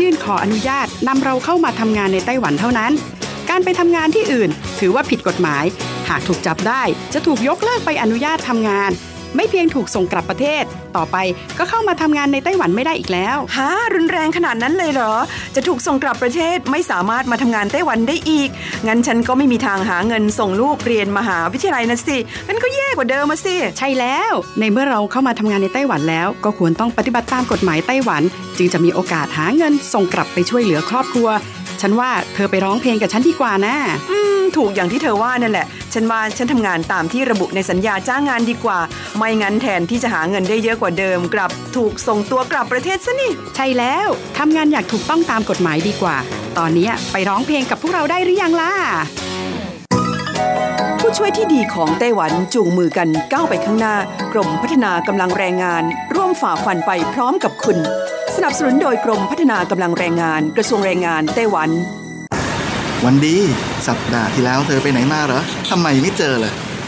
ยื่นขออนุญาตนำเราเข้ามาทำงานในไต้หวันเท่านั้น การไปทำงานที่อื่น ถือว่าผิดกฎหมาย หากถูกจับได้จะถูกยกเลิกไปอนุญาตทำงาน ไม่เพียงถูกส่งกลับประเทศ ต่อไป ก็เข้ามาทำงานในไต้หวันไม่ได้อีกแล้วฮะรุนแรงขนาดนั้นเลยเหรอ จะถูกส่งกลับประเทศไม่สามารถมาทำงานไต้หวันได้อีก งั้นฉันก็ไม่มีทางหาเงินส่งลูกเรียนมหาวิทยาลัยนะสิงั้นก็แย่กว่าเดิมมาสิ ใช่แล้ว ในเมื่อเราเข้ามาทำงานในไต้หวันแล้ว ก็ควรต้องปฏิบัติตามกฎหมายไต้หวัน จึงจะมีโอกาสหาเงินส่งกลับไปช่วยเหลือครอบครัว ฉันว่าเธอไปร้องเพลงกับฉันดีกว่านะอืมถูกอย่างที่เธอว่านั่นแหละ ฉันว่าฉันทำงานตามที่ระบุในสัญญาจ้างงานดีกว่า ไม่งั้นแทนที่จะหาเงินได้เยอะกว่าเดิมกลับถูกส่งตัวกลับประเทศซะนี่ ใช่แล้วทำงานอย่างถูกต้องตามกฎหมายดีกว่า ตอนนี้ไปร้องเพลงกับพวกเราได้หรือยังล่ะ ผู้ช่วยที่ดีของไต้หวันจูงมือกันก้าวไปข้างหน้า กรมพัฒนากำลังแรงงาน ร่วมฝ่าฟันไปพร้อมกับคุณ สนับสนุนโดยกรมพัฒนากำลังแรงงาน กระทรวงแรงงานไต้หวัน วันดี สัปดาห์ที่แล้วเธอไปไหนมาเหรอทำไมไม่เจอเลย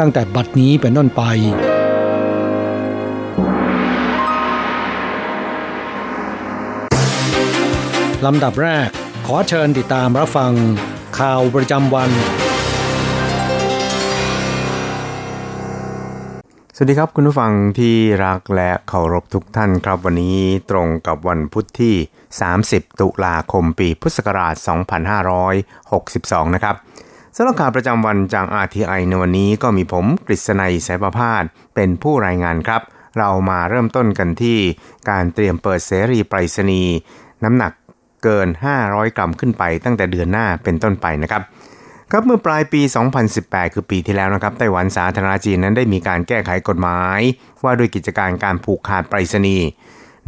ตั้งแต่บัดนี้เป็นต้นไป ลำดับแรก ขอเชิญติดตามรับฟัง ข่าวประจำวัน สวัสดีครับคุณผู้ฟังที่รักและเคารพทุกท่านครับวันนี้ตรงกับวันพุทธที่ 30 ตุลาคมปีพุทธศักราช 2562 นะครับำหรับข่าวประจำวันจาก RTI ในวันนี้ก็มีผมกฤษณัยสายประพาสเป็นผู้รายงานครับ เรามาเริ่มต้นกันที่การเตรียมเปิดเสรีไปรษณีย์น้ำหนักเกิน 500 กรัมขึ้นไปตั้งแต่เดือนหน้าเป็นต้นไปนะครับครับเมื่อปลายปี 2018 คือปีที่แล้วนะครับไต้หวันสาธารณจีนนั้นได้มีการแก้ไขกฎหมาย ว่าด้วยกิจการการผูกขาดไปรษณีย์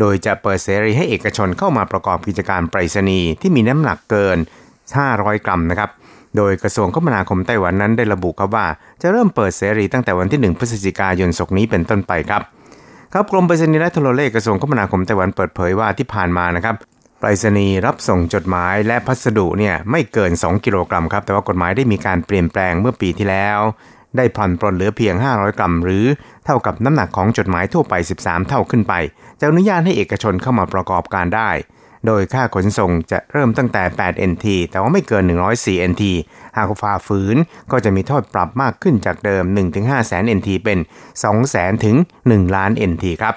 โดยจะเปิดเสรีให้เอกชนเข้ามาประกอบกิจการไปรษณีย์ที่มีน้ำหนักเกิน 500 กรัมนะครับ โดยกระทรวงคมนาคมไต้หวันนั้นได้ระบุครับว่า จะเริ่มเปิดเสรีตั้งแต่วันที่ 1 พฤศจิกายนศกนี้เป็นต้นไปครับ ครับกรมไปรษณีย์และโทรเลขกระทรวงคมนาคมไต้หวันเปิดเผยว่าที่ผ่านมานะครับไปรษณีย์รับส่งจดหมายและพัสดุเนี่ยไม่เกิน 2 กิโลกรัมครับแต่ว่ากฎหมายได้มีการเปลี่ยนแปลงเมื่อปีที่แล้ว ได้ผ่อนปลนเหลือเพียง 500 กรัม หรือเท่ากับน้ำหนักของจดหมายทั่วไป 13 เท่าขึ้นไป จะอนุญาตให้เอกชนเข้ามาประกอบการได้ โดยค่าขนส่งจะเริ่มตั้งแต่ 8 NT แต่ว่าไม่เกิน 104 NT หากฝ่าฝืนก็จะมีโทษปรับมากขึ้นจากเดิม 1-5แสน NT เป็น 2 แสนถึง 1 ล้าน NT ครับ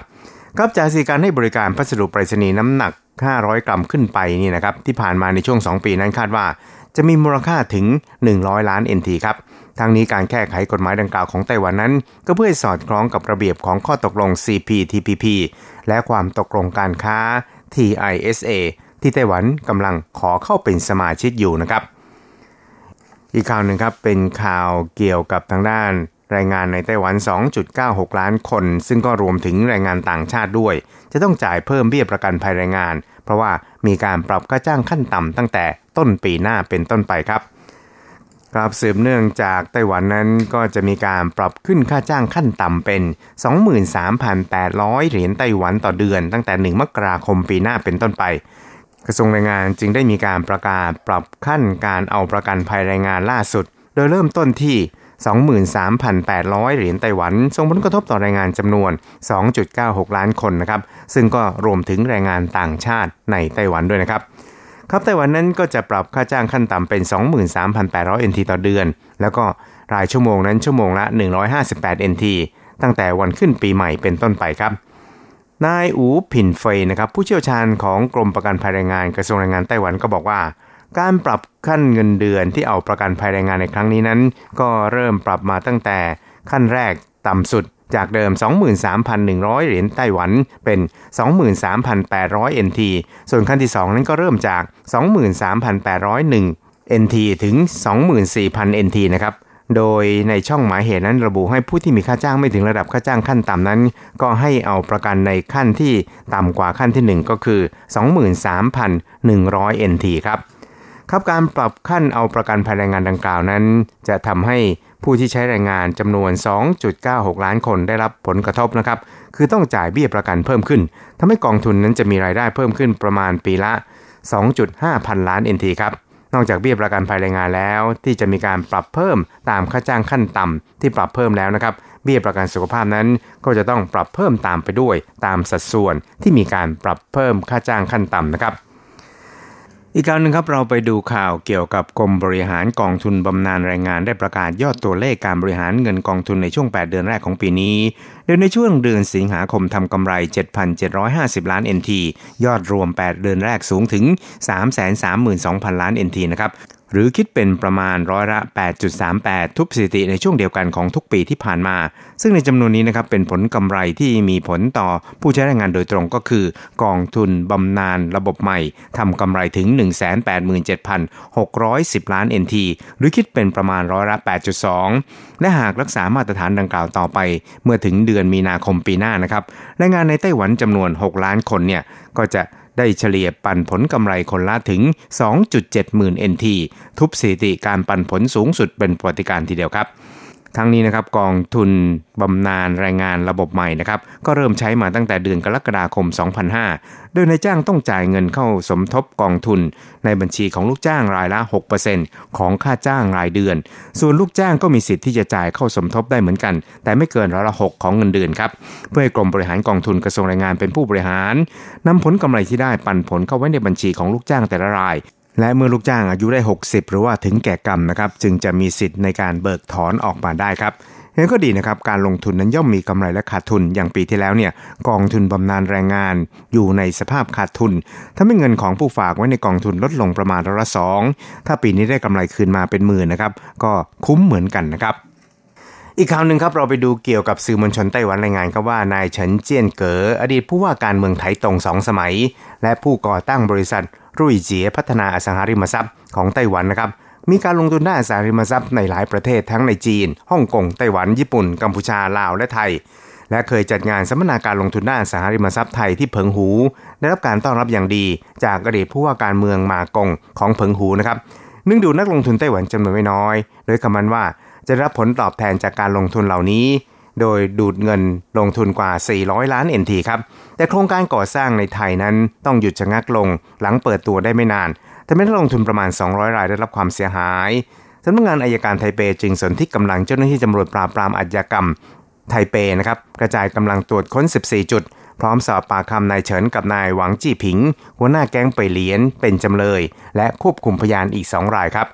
ครับจากสีการให้บริการพัสดุไปรษณีย์น้ำหนัก 500 กรัมขึ้นไปนี่นะครับที่ผ่านมาในช่วง 2 ปีนั้นคาดว่า จะมีมูลค่าถึง 100 ล้าน NT ครับทางนี้การแก้ไขกฎหมายดังกล่าวของไต้หวันนั้น ก็เพื่อสอดคล้องกับระเบียบของข้อตกลง CPTPP และความตกลงการค้า TISA ที่ไต้หวันกำลังขอเข้าเป็นสมาชิกอยู่นะครับ อีกข่าวหนึ่งครับเป็นข่าวเกี่ยวกับทางด้านแรงงานในไต้หวัน 2.96 ล้านคน ซึ่งก็รวมถึงแรงงานต่างชาติด้วย จะต้องจ่ายเพิ่มเบี้ยประกันภัยแรงงาน เพราะว่ามีการปรับค่าจ้างขั้นต่ำตั้งแต่ต้นปีหน้าเป็นต้นไปครับ ครับสืบเนื่องจากไต้หวันนั้นก็จะมีการปรับขึ้นค่าจ้างขั้นต่ำเป็น 23,800 เหรียญไต้หวันต่อเดือน ตั้งแต่ 1 มกราคมปีหน้าเป็นต้นไป กระทรวงแรงงานจึงได้มีการประกาศปรับขั้นการเอาประกันภัยแรงงานล่าสุด โดยเริ่มต้นที่ 23,800 เหรียญไต้หวัน ส่งผลกระทบต่อแรงงานจำนวน 2.96 ล้านคนนะครับ ซึ่งก็รวมถึงแรงงานต่างชาติในไต้หวันด้วยนะครับ ครับไต้หวันนั้นก็จะปรับค่าจ้างขั้นต่ำเป็น 23,800 NT ต่อเดือน แล้วก็รายชั่วโมงนั้นชั่วโมงละ 158 NT ตั้งแต่วันขึ้นปีใหม่เป็นต้นไปครับ นายอูผินเฟยนะครับผู้เชี่ยวชาญของกรมประกันภัยแรงงานกระทรวงแรงงานไต้หวันก็บอกว่า การปรับขั้นเงินเดือนที่เอาประกันภัยแรงงานในครั้งนี้นั้น ก็เริ่มปรับมาตั้งแต่ขั้นแรกต่ำสุด จากเดิม 23,100 เหรียญไต้หวันเป็น 23,800 NT ส่วนขั้นที่ 2 นั้นก็เริ่มจาก 23,801 NT ถึง 24,000 NT นะครับ โดยในช่องหมายเหตุนั้นระบุให้ผู้ที่มีค่าจ้างไม่ถึงระดับค่าจ้างขั้นต่ำนั้น ก็ให้เอาประกันในขั้นที่ต่ำกว่าขั้นที่ 1 ก็คือ 23,100 NT ครับครับการปรับขั้นเอาประกันภัยแรงงานดังกล่าวนั้น จะทำให้ ผู้ที่ใช้แรงงานจำนวน 2.96 ล้านคนได้รับผลกระทบนะครับ คือต้องจ่ายเบี้ยประกันเพิ่มขึ้นทำให้กองทุนนั้นจะมีรายได้เพิ่มขึ้นประมาณปีละ 2.5 พันล้าน NT ครับ นอกจากเบี้ยประกันภัยแรงงานแล้ว ที่จะมีการปรับเพิ่มตามค่าจ้างขั้นต่ำที่ปรับเพิ่มแล้วนะครับ เบี้ยประกันสุขภาพนั้นก็จะต้องปรับเพิ่มตามไปด้วย ตามสัดส่วนที่มีการปรับเพิ่มค่าจ้างขั้นต่ำนะครับ อีกข่าวหนึ่งครับเราไปดูข่าวเกี่ยวกับกรมบริหารกองทุนบำนาญแรงงานได้ประกาศยอดตัวเลขการบริหารเงินกองทุนในช่วง 8 เดือนแรกของปีนี้ โดยในช่วงเดือนสิงหาคมทำกำไร 7,750 ล้าน NT ยอดรวม 8 เดือนแรกสูงถึง 332,000 ล้าน NT นะครับ หรือคิดเป็นประมาณร้อยละ 8.38 ทุบสถิติในช่วงเดียวกันของทุกปีที่ผ่านมา ซึ่งในจำนวนนี้นะครับเป็นผลกำไรที่มีผลต่อผู้ใช้แรงงานโดยตรงก็คือ กองทุนบำนาญระบบใหม่ทำกำไรถึง 187,610 ล้าน NT หรือคิดเป็นประมาณร้อยละ 8.2 และหากรักษามาตรฐานดังกล่าวต่อไป เมื่อถึงเดือนมีนาคมปีหน้านะครับแรงงานในไต้หวันจำนวน 6 ล้านคนเนี่ยก็จะ ได้เฉลี่ยปันผลกำไรคนละถึง 2.7 หมื่น NT ทุบสถิติการปันผลสูงสุดเป็นปฏิการทีเดียวครับ ทั้งนี้นะครับกองทุนบำนาญแรงงานระบบใหม่นะครับก็เริ่มใช้มาตั้งแต่เดือนกรกฎาคม 2005 โดยนายจ้างต้องจ่ายเงินเข้าสมทบกองทุน ในบัญชีของลูกจ้างรายละ 6%ของค่าจ้างรายเดือน ส่วนลูกจ้างก็มีสิทธิ์ที่จะจ่ายเข้าสมทบได้เหมือนกัน แต่ไม่เกินร้อยละ 6 ของเงินเดือนครับเพื่อให้กรมบริหารกองทุนกระทรวงแรงงานเป็นผู้บริหารนำผลกำไรที่ได้ปันผลเข้าไว้ในบัญชีของลูกจ้างแต่ละราย และเมื่อลูกจ้างอายุได้ 60 หรือว่าถึงแก่กรรมนะครับ จึงจะมีสิทธิ์ในการเบิกถอนออกมาได้ครับเห็นก็ดีนะครับการลงทุนนั้นย่อมมีกำไรและขาดทุนอย่างปีที่แล้วเนี่ยกองทุนบำนาญแรงงานอยู่ในสภาพขาดทุน ถ้าไม่เงินของผู้ฝากไว้ในกองทุนลดลงประมาณร้อยละสองถ้าปีนี้ได้กำไรคืนมาเป็นหมื่นนะครับ ก็คุ้มเหมือนกันนะครับอีกข่าวหนึ่งครับเราไปดูเกี่ยวกับสื่อมวลชนไต้หวันรายงานครับว่านายเฉินเจี้ยนเก๋ออดีตผู้ว่าการเมืองไถตรงสองสมัย และผู้ก่อตั้งบริษัท รุ่ยเจียพัฒนาอสังหาริมทรัพย์ของไต้หวันนะครับมีการลงทุนด้านอสังหาริมทรัพย์ในหลายประเทศทั้งในจีนฮ่องกงไต้หวันญี่ปุ่น กัมพูชาลาวและไทย และเคยจัดงานสัมมนาการลงทุนด้านอสังหาริมทรัพย์ไทยที่เพิงหู ได้รับการต้อนรับอย่างดี จากอดีตผู้ว่าการเมืองมากงของเพิงหูนะครับนึ่งดูนักลงทุนไต้หวันจำนวนไม่น้อยโดยคำมันว่าจะรับผลตอบแทนจากการลงทุนเหล่านี้ โดยดูดเงินลงทุนกว่า 400 ล้าน NT ครับ แต่โครงการก่อสร้างในไทยนั้นต้องหยุดชะงักลงหลังเปิดตัวได้ไม่นานทำให้นักลงทุนประมาณ 200 รายได้รับความเสียหายสำนักงานอายการไทเปจึงสนที่กำลังเจ้าหน้าที่ตำรวจปราบปรามอาชญากรรมไทเปนะครับกระจายกำลังตรวจค้น 14 จุด พร้อมสอบปากคำนายเฉินกับนายหวังจี้ผิง หัวหน้าแก๊งไปเหลียนเป็นจำเลย และควบคุมพยานอีก 2 รายครับ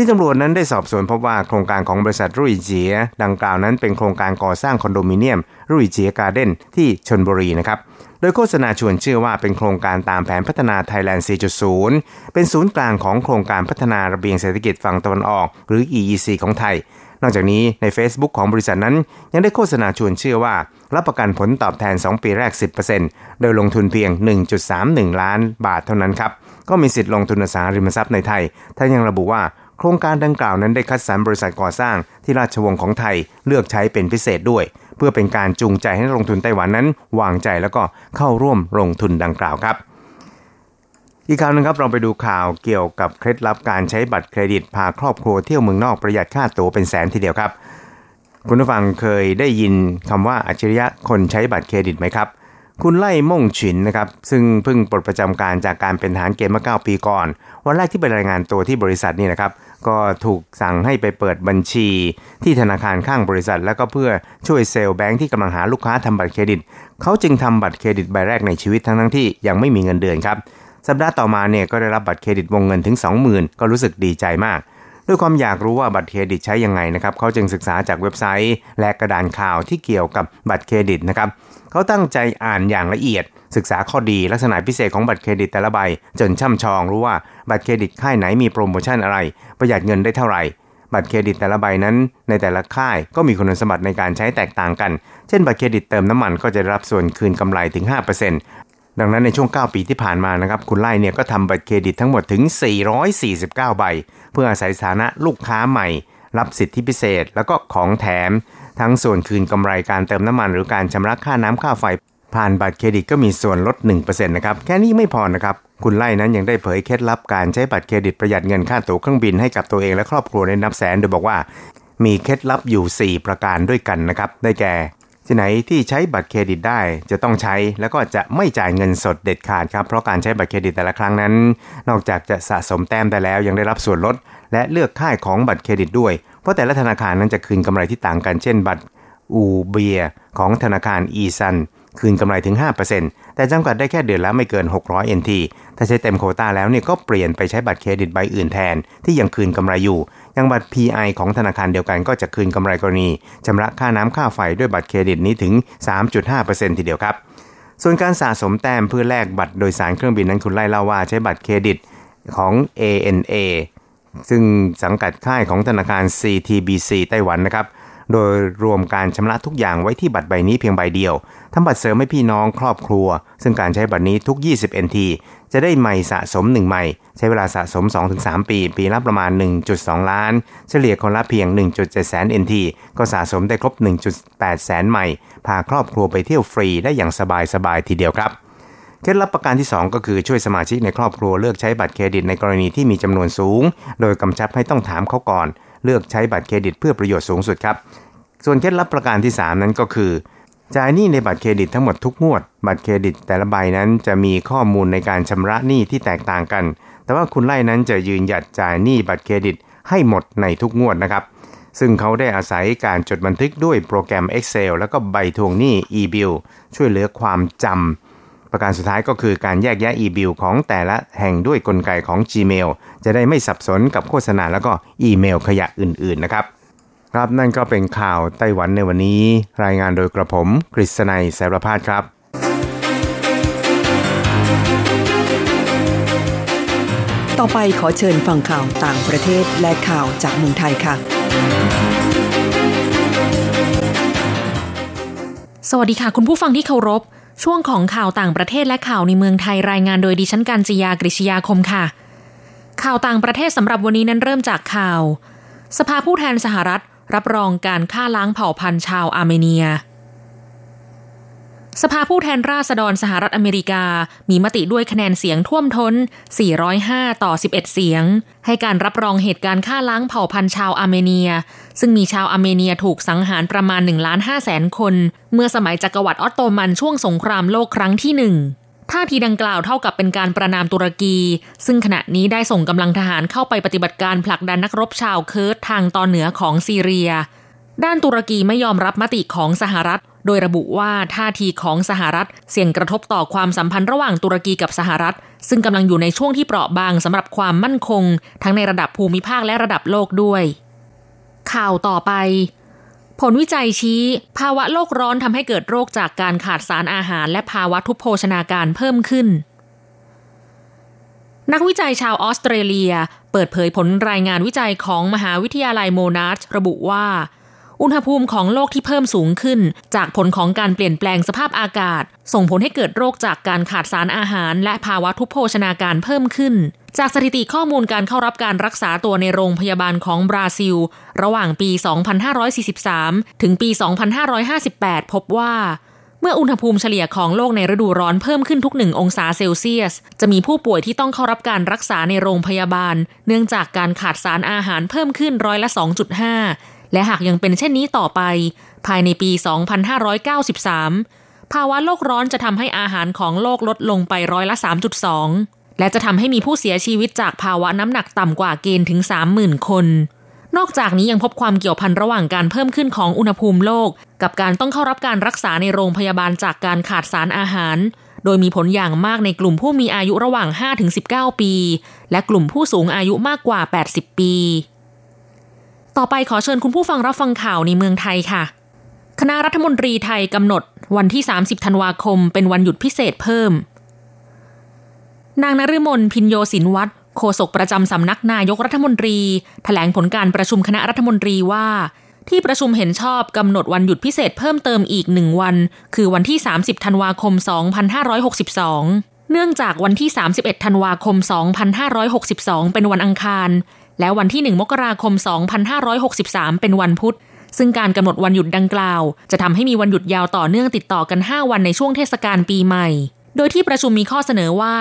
ที่ตำรวจนั้นได้สอบสวนพบว่าโครงการของบริษัทรุ่ยเจีย ดังกล่าวนั้นเป็นโครงการก่อสร้างคอนโดมิเนียม รุ่ยเจียการ์เด้นที่ชนบุรีนะครับโดยโฆษณาชวนเชื่อว่าเป็นโครงการตามแผนพัฒนาไทยแลนด์ 4.0 เป็นศูนย์กลางของโครงการพัฒนาระเบียงเศรษฐกิจฝั่งตะวันออก หรือ EEC ของไทย นอกจากนี้ใน Facebook ของบริษัทนั้น ยังได้โฆษณาชวนเชื่อว่า รับประกันผลตอบแทน 2 ปีแรก 10%โดยลงทุนเพียง 1.31 ล้านบาทเท่านั้นครับ ก็มีสิทธิ์ลงทุนอสังหาริมทรัพย์ในไทยท่านยังระบุว่า โครงการดังกล่าวนั้นได้คัดสรรบริษัทก่อสร้างที่ราชวงศ์ของไทยเลือกใช้เป็นพิเศษด้วย เพื่อเป็นการจูงใจให้นักลงทุนไต้หวันนั้น วางใจแล้วก็เข้าร่วมลงทุนดังกล่าวครับ อีกข่าวนึงครับเราไปดูข่าวเกี่ยวกับเคล็ดลับการใช้บัตรเครดิตพาครอบครัวเที่ยวเมืองนอกประหยัดค่าตั๋วเป็นแสนทีเดียวครับ คุณผู้ฟังเคยได้ยินคำว่าอัจฉริยะคนใช้บัตรเครดิตไหมครับคุณไล่ม่งฉินนะครับซึ่งเพิ่งปลดประจำการจากการเป็นทหารเกณฑ์มา 9 ปีก่อน วันแรกที่ไปรายงานตัวที่บริษัทนี่นะครับ ก็ถูกสั่งให้ไปเปิดบัญชี ที่ธนาคารข้างบริษัท แล้วก็เพื่อช่วยเซลล์แบงก์ที่กำลังหาลูกค้าทำบัตรเครดิต เขาจึงทำบัตรเครดิตใบแรกในชีวิตทั้งทั้งที่ยังไม่มีเงินเดือนครับ สัปดาห์ต่อมาเนี่ยก็ได้รับบัตรเครดิตวงเงินถึง 20,000 ก็รู้สึกดีใจมากด้วยความอยากรู้ว่าบัตรเครดิตใช้ยังไงนะครับ เขาจึงศึกษาจากเว็บไซต์ และกระดานข่าวที่เกี่ยวกับบัตรเครดิตนะครับ เขาตั้งใจอ่านอย่างละเอียด ศึกษาข้อดีลักษณะพิเศษของบัตรเครดิตแต่ละใบ จนช่ำชองรู้ว่าบัตรเครดิตค่ายไหนมีโปรโมชั่นอะไร ประหยัดเงินได้เท่าไหร่บัตรเครดิตแต่ละใบนั้น ในแต่ละค่ายก็มีคุณสมบัติในการใช้แตกต่างกัน เช่นบัตรเครดิตเติมน้ำมันก็จะรับส่วนคืนกำไรถึง 5%ดังนั้นในช่วง 9 ปีที่ผ่านมานะครับ คุณไล่เนี่ยก็ทำบัตรเครดิตทั้งหมดถึง 449 ใบ เพื่ออาศัยสถานะลูกค้าใหม่ รับสิทธิพิเศษแล้วก็ของแถม ทั้งส่วนคืนกำไรการเติมน้ำมันหรือการชำระค่าน้ำค่าไฟ ผ่านบัตรเครดิตก็มีส่วนลด 1%นะครับ แค่นี้ไม่พอนะครับ คุณไล่นั้นยังได้เผยเคล็ดลับการใช้บัตรเครดิตประหยัดเงินค่าตั๋วเครื่องบินให้กับตัวเองและครอบครัวในนับแสนโดยบอกว่า มีเคล็ดลับอยู่ 4 ประการด้วยกันนะครับ ได้แก่ ที่ไหนที่ใช้บัตรเครดิตได้จะต้องใช้แล้วก็จะไม่จ่ายเงินสดเด็ดขาดครับ เพราะการใช้บัตรเครดิตแต่ละครั้งนั้น นอกจากจะสะสมแต้มได้แล้วยังได้รับส่วนลด และเลือกค่ายของบัตรเครดิตด้วย เพราะแต่ละธนาคารนั้นจะคืนกำไรที่ต่างกัน เช่น บัตร U Bear ของธนาคาร E.SUN คืนกำไรถึง 5%แต่จำกัดได้แค่เดือนละไม่เกิน 600 NT ถ้าใช้เต็มโควต้าแล้วเนี่ยก็เปลี่ยนไปใช้บัตรเครดิตใบอื่นแทน ที่ยังคืนกำไรอยู่อย่างบัตร PI ของธนาคารเดียวกันก็จะคืนกำไรกรณีชำระค่าน้ำค่าไฟด้วยบัตรเครดิตนี้ถึง 3.5%ทีเดียวครับ ส่วนการสะสมแต้มเพื่อแลกบัตรโดยสารเครื่องบินนั้นคุณไล่เล่าว่าใช้บัตรเครดิตของ ANA ซึ่งสังกัดค่ายของธนาคาร CTBC ไต้หวันนะครับ โดยรวมการชำระทุกอย่างไว้ที่บัตรใบนี้เพียงใบเดียวทำบัตรเสริมให้พี่น้องครอบครัว ซึ่งการใช้บัตรนี้ทุก 20 NT จะได้ใหม่สะสม 1 ใหม่ ใช้เวลาสะสม 2-3 ปี ปีละประมาณ 1.2 ล้าน เฉลี่ยคนละเพียง 1.7 แสน NT ก็สะสมได้ครบ 1.8 แสนใหม่ พาครอบครัวไปเที่ยวฟรีได้อย่างสบายๆทีเดียวครับ เคล็ดลับประการที่ 2 ก็คือช่วยสมาชิกในครอบครัวเลือกใช้บัตรเครดิตในกรณีที่มีจำนวนสูง โดยกำชับให้ต้องถามเขาก่อน เลือกใช้บัตรเครดิตเพื่อประโยชน์สูงสุดครับ ส่วนเคล็ดลับประการที่ 3 นั้นก็คือจ่ายหนี้ในบัตรเครดิตทั้งหมดทุกงวด บัตรเครดิตแต่ละใบนั้นจะมีข้อมูลในการชำระหนี้ที่แตกต่างกัน แต่ว่าคุณไล่นั้นจะยืนหยัดจ่ายหนี้บัตรเครดิตให้หมดในทุกงวดนะครับ ซึ่งเขาได้อาศัยการจดบันทึกด้วยโปรแกรม Excel แล้วก็ใบทวงหนี้ e-bill ช่วยเหลือความจำ ประการสุดท้ายก็คือการแยกแยะ e-bill ของแต่ละแห่งด้วยกลไกของ Gmail จะได้ไม่สับสนกับโฆษณาแล้วก็อีเมลขยะอื่นๆนะครับ ครับนั่นก็เป็นข่าวไต้หวันในวันนี้ รายงานโดยกระผมกฤษณัยสารพาดครับต่อไปขอเชิญฟังข่าวต่างประเทศและข่าวจากเมืองไทยค่ะ สวัสดีค่ะ คุณผู้ฟังที่เคารพ ช่วงของข่าวต่างประเทศและข่าวในเมืองไทยรายงานโดยดิฉันการจยากริชยาคมค่ะ ข่าวต่างประเทศสำหรับวันนี้นั้นเริ่มจากข่าว สภาผู้แทนสหรัฐ รับรองการฆ่าล้างเผ่าพันธุ์ชาวอาร์เมเนีย สภาผู้แทนราษฎรสหรัฐอเมริกา มีมติด้วยคะแนนเสียงท่วมท้น 405 ต่อ 11 เสียง ให้การรับรองเหตุการณ์ฆ่าล้างเผ่าพันธุ์ชาวอาร์เมเนีย ซึ่งมีชาวอาร์เมเนียถูกสังหารประมาณ1ล้าน5แสนคน เมื่อสมัยจักรวรรดิออตโตมันช่วงสงครามโลกครั้งที่หนึ่งท่าทีดังกล่าวเท่ากับเป็นการประณามตุรกี ซึ่งขณะนี้ได้ส่งกำลังทหารเข้าไปปฏิบัติการผลักดันนักรบชาวเคิร์ดทางตอนเหนือของซีเรีย ด้านตุรกีไม่ยอมรับมติของสหรัฐ โดยระบุว่าท่าทีของสหรัฐเสี่ยงกระทบต่อความสัมพันธ์ระหว่างตุรกีกับสหรัฐ ซึ่งกำลังอยู่ในช่วงที่เปราะบางสำหรับความมั่นคง ทั้งในระดับภูมิภาคและระดับโลกด้วย ข่าวต่อไป ผลวิจัยชี้ ภาวะโลกร้อนทำให้เกิดโรคจากการขาดสารอาหาร และภาวะทุพโภชนาการเพิ่มขึ้นนักวิจัยชาวออสเตรเลีย เปิดเผยผลรายงานวิจัยของมหาวิทยาลัยโมนาชระบุว่า อุณหภูมิของโลกที่เพิ่มสูงขึ้น จากผลของการเปลี่ยนแปลงสภาพอากาศ ส่งผลให้เกิดโรคจากการขาดสารอาหาร และภาวะทุพโภชนาการเพิ่มขึ้น จากสถิติข้อมูลการเข้ารับการรักษาตัวในโรงพยาบาลของบราซิล ระหว่างปี 2543 ถึงปี 2558 พบว่าเมื่ออุณหภูมิเฉลี่ยของโลกในฤดูร้อนเพิ่มขึ้นทุกหนึ่งองศาเซลเซียส จะมีผู้ป่วยที่ต้องเข้ารับการรักษาในโรงพยาบาล เนื่องจากการขาดสารอาหารเพิ่มขึ้นร้อยละ 2.5 และหากยังเป็นเช่นนี้ต่อไป ภายในปี 2593 ภาวะโลกร้อนจะทำให้อาหารของโลกลดลงไปร้อยละ 3.2 และจะทำให้มีผู้เสียชีวิตจากภาวะน้ำหนักต่ำกว่าเกณฑ์ถึง 30,000 คน นอกจากนี้ยังพบความเกี่ยวพันระหว่างการเพิ่มขึ้นของอุณหภูมิโลก กับการต้องเข้ารับการรักษาในโรงพยาบาลจากการขาดสารอาหาร โดยมีผลอย่างมากในกลุ่มผู้มีอายุระหว่าง 5-19 ปี และกลุ่มผู้สูงอายุมากกว่า 80 ปี ต่อไปขอเชิญคุณผู้ฟังรับฟังข่าวในเมืองไทยค่ะ คณะรัฐมนตรีไทยกำหนดวันที่ 30 ธันวาคม เป็นวันหยุดพิเศษเพิ่ม นางนฤมลพินโยสินวัตรโฆษกประจำสำนักนายกรัฐมนตรีถแถลงผลการประชุมคณะรัฐมนตรีว่า ที่ประชุมเห็นชอบกำหนดวันหยุดพิเศษเพิ่มเติมอีกหนึ่งวัน คือวันที่ 30 ธันวาคม 2562 เนื่องจากวันที่ 31 ธันวาคม 2562 เป็นวันอังคาร และวันที่ 1 มกราคม 2563 เป็นวันพุธ ซึ่งการกำหนดวันหยุดดังกล่าว จะทำให้มีวันหยุดยาวต่อเนื่องติดต่อกัน 5 วันในช่วงเทศกาลปีใหม่ โดยที่ประชุมมีข้อเสนอว่า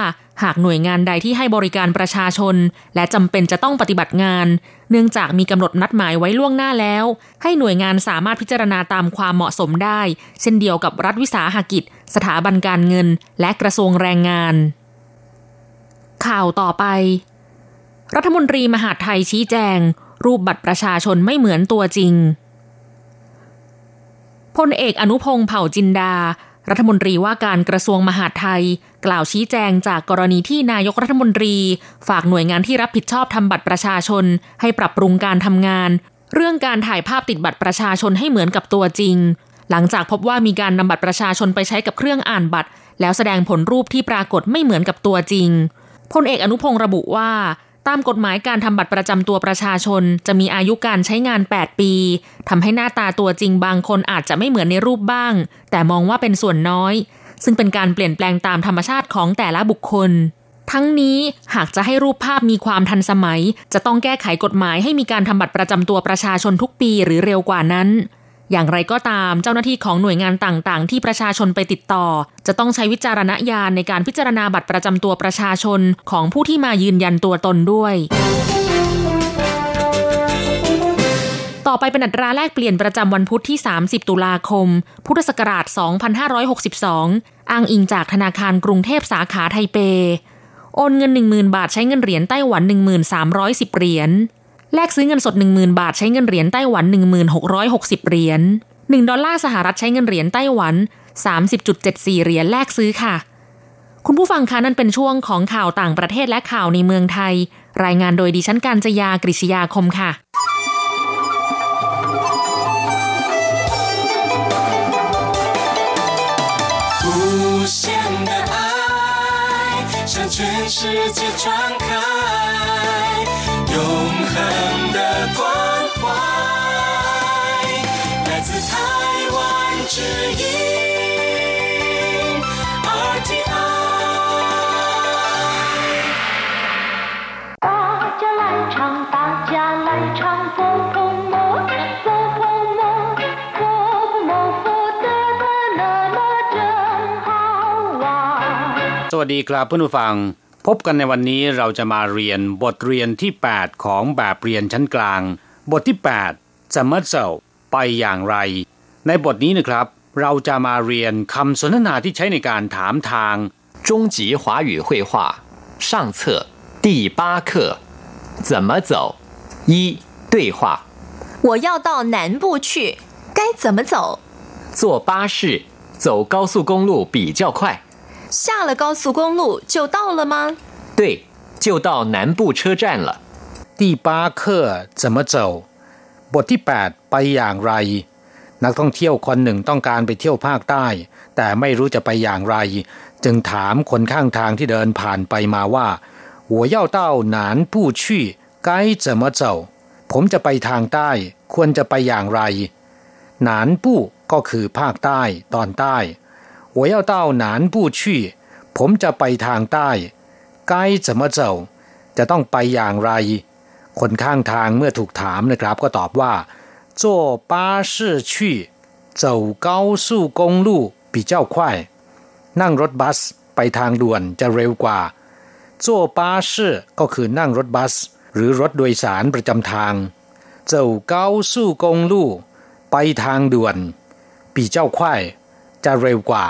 หากหน่วยงานใดที่ให้บริการประชาชน และจำเป็นจะต้องปฏิบัติงาน เนื่องจากมีกำหนดนัดหมายไว้ล่วงหน้าแล้ว ให้หน่วยงานสามารถพิจารณาตามความเหมาะสมได้ เช่นเดียวกับรัฐวิสาหกิจ สถาบันการเงิน และกระทรวงแรงงาน ข่าวต่อไป รัฐมนตรีมหาดไทยชี้แจง รูปบัตรประชาชนไม่เหมือนตัวจริงพลเอกอนุพงศ์เผ่าจินดา รัฐมนตรีว่าการกระทรวงมหาดไทย กล่าวชี้แจงจากกรณีที่นายกรัฐมนตรี ฝากหน่วยงานที่รับผิดชอบทำบัตรประชาชน ให้ปรับปรุงการทำงาน เรื่องการถ่ายภาพติดบัตรประชาชนให้เหมือนกับตัวจริง หลังจากพบว่ามีการนำบัตรประชาชนไปใช้กับเครื่องอ่านบัตร แล้วแสดงผลรูปที่ปรากฏไม่เหมือนกับตัวจริงพลเอกอนุพงศ์ระบุว่า ตามกฎหมายการทำบัตรประจำตัวประชาชน จะมีอายุการใช้งาน 8 ปีทำให้หน้าตาตัวจริงบางคนอาจจะไม่เหมือนในรูปบ้าง แต่มองว่าเป็นส่วนน้อย ซึ่งเป็นการเปลี่ยนแปลงตามธรรมชาติของแต่ละบุคคล ทั้งนี้หากจะให้รูปภาพมีความทันสมัย จะต้องแก้ไขกฎหมายให้มีการทำบัตรประจำตัวประชาชนทุกปีหรือเร็วกว่านั้น อย่างไรก็ตามเจ้าหน้าที่ของหน่วยงานต่างๆ ที่ประชาชนไปติดต่อ จะต้องใช้วิจารณญาณในการพิจารณาบัตรประจำตัวประชาชนของผู้ที่มายืนยันตัวตนด้วยต่อไปเป็นอัตราแลกเปลี่ยนประจำวันพุธที่ 30 ตุลาคม พุทธศักราช 2562 อ้างอิงจากธนาคารกรุงเทพสาขาไทเป โอนเงิน 10,000 บาทใช้เงินเหรียญไต้หวัน 1310 เหรียญ แลกซื้อเงินสด 10,000 บาทใช้เงินเหรียญไต้หวัน 1660 เหรียญ1ดอลลาร์สหรัฐใช้เงินเหรียญไต้หวัน 30.74 เหรียญแลกซื้อค่ะ คุณผู้ฟังคะนั่นเป็นช่วงของข่าวต่างประเทศและข่าวในเมืองไทย รายงานโดยดิฉันการจยากริชยาคมค่ะ向全世界传开永 大家来唱，大家来唱，佛风摩，佛风摩，佛不摩，佛得得，那么真好啊！สวัสดีครับเพื่อนผู้ฟัง พบกันในวันนี้เราจะมาเรียนบทเรียนที่ 8 ของแบบเรียนชั้นกลาง บทที่8จะมัดเซลไปอย่างไร ในบทนี้นะครับ เราจะมาเรียนคำสนทนาที่ใช้ในการถามทาง终极华语绘画上册第八课怎么走一对话我要到南部去，该怎么走？坐巴士走高速公路比较快 下了高速公路就到了吗？对就到南部车站了第八课怎么走บทที่ 8 ไปอย่างไร นักท่องเที่ยวคนหนึ่งต้องการไปเที่ยวภาคใต้ แต่ไม่รู้จะไปอย่างไร จึงถามคนข้างทางที่เดินผ่านไปมาว่า我要到南部去该怎么走ผมจะไปทางใต้ ควรจะไปอย่างไรหนานปู่ก็คือภาคใต้ ตอนใต้ 我要到南部去ผมจะไปทางใต้该怎么走จะต้องไปอย่างไร คนข้างทางเมื่อถูกถามนะครับ ก็ตอบว่า坐巴士去走高速公路比较快นั่งรถบัสไปทางด่วนจะเร็วกว่า坐巴士ก็คือนั่งรถบัส หรือรถโดยสารประจำทาง走高速公路ไปทางด่วนปีเจ้าควายจะเร็วกว่า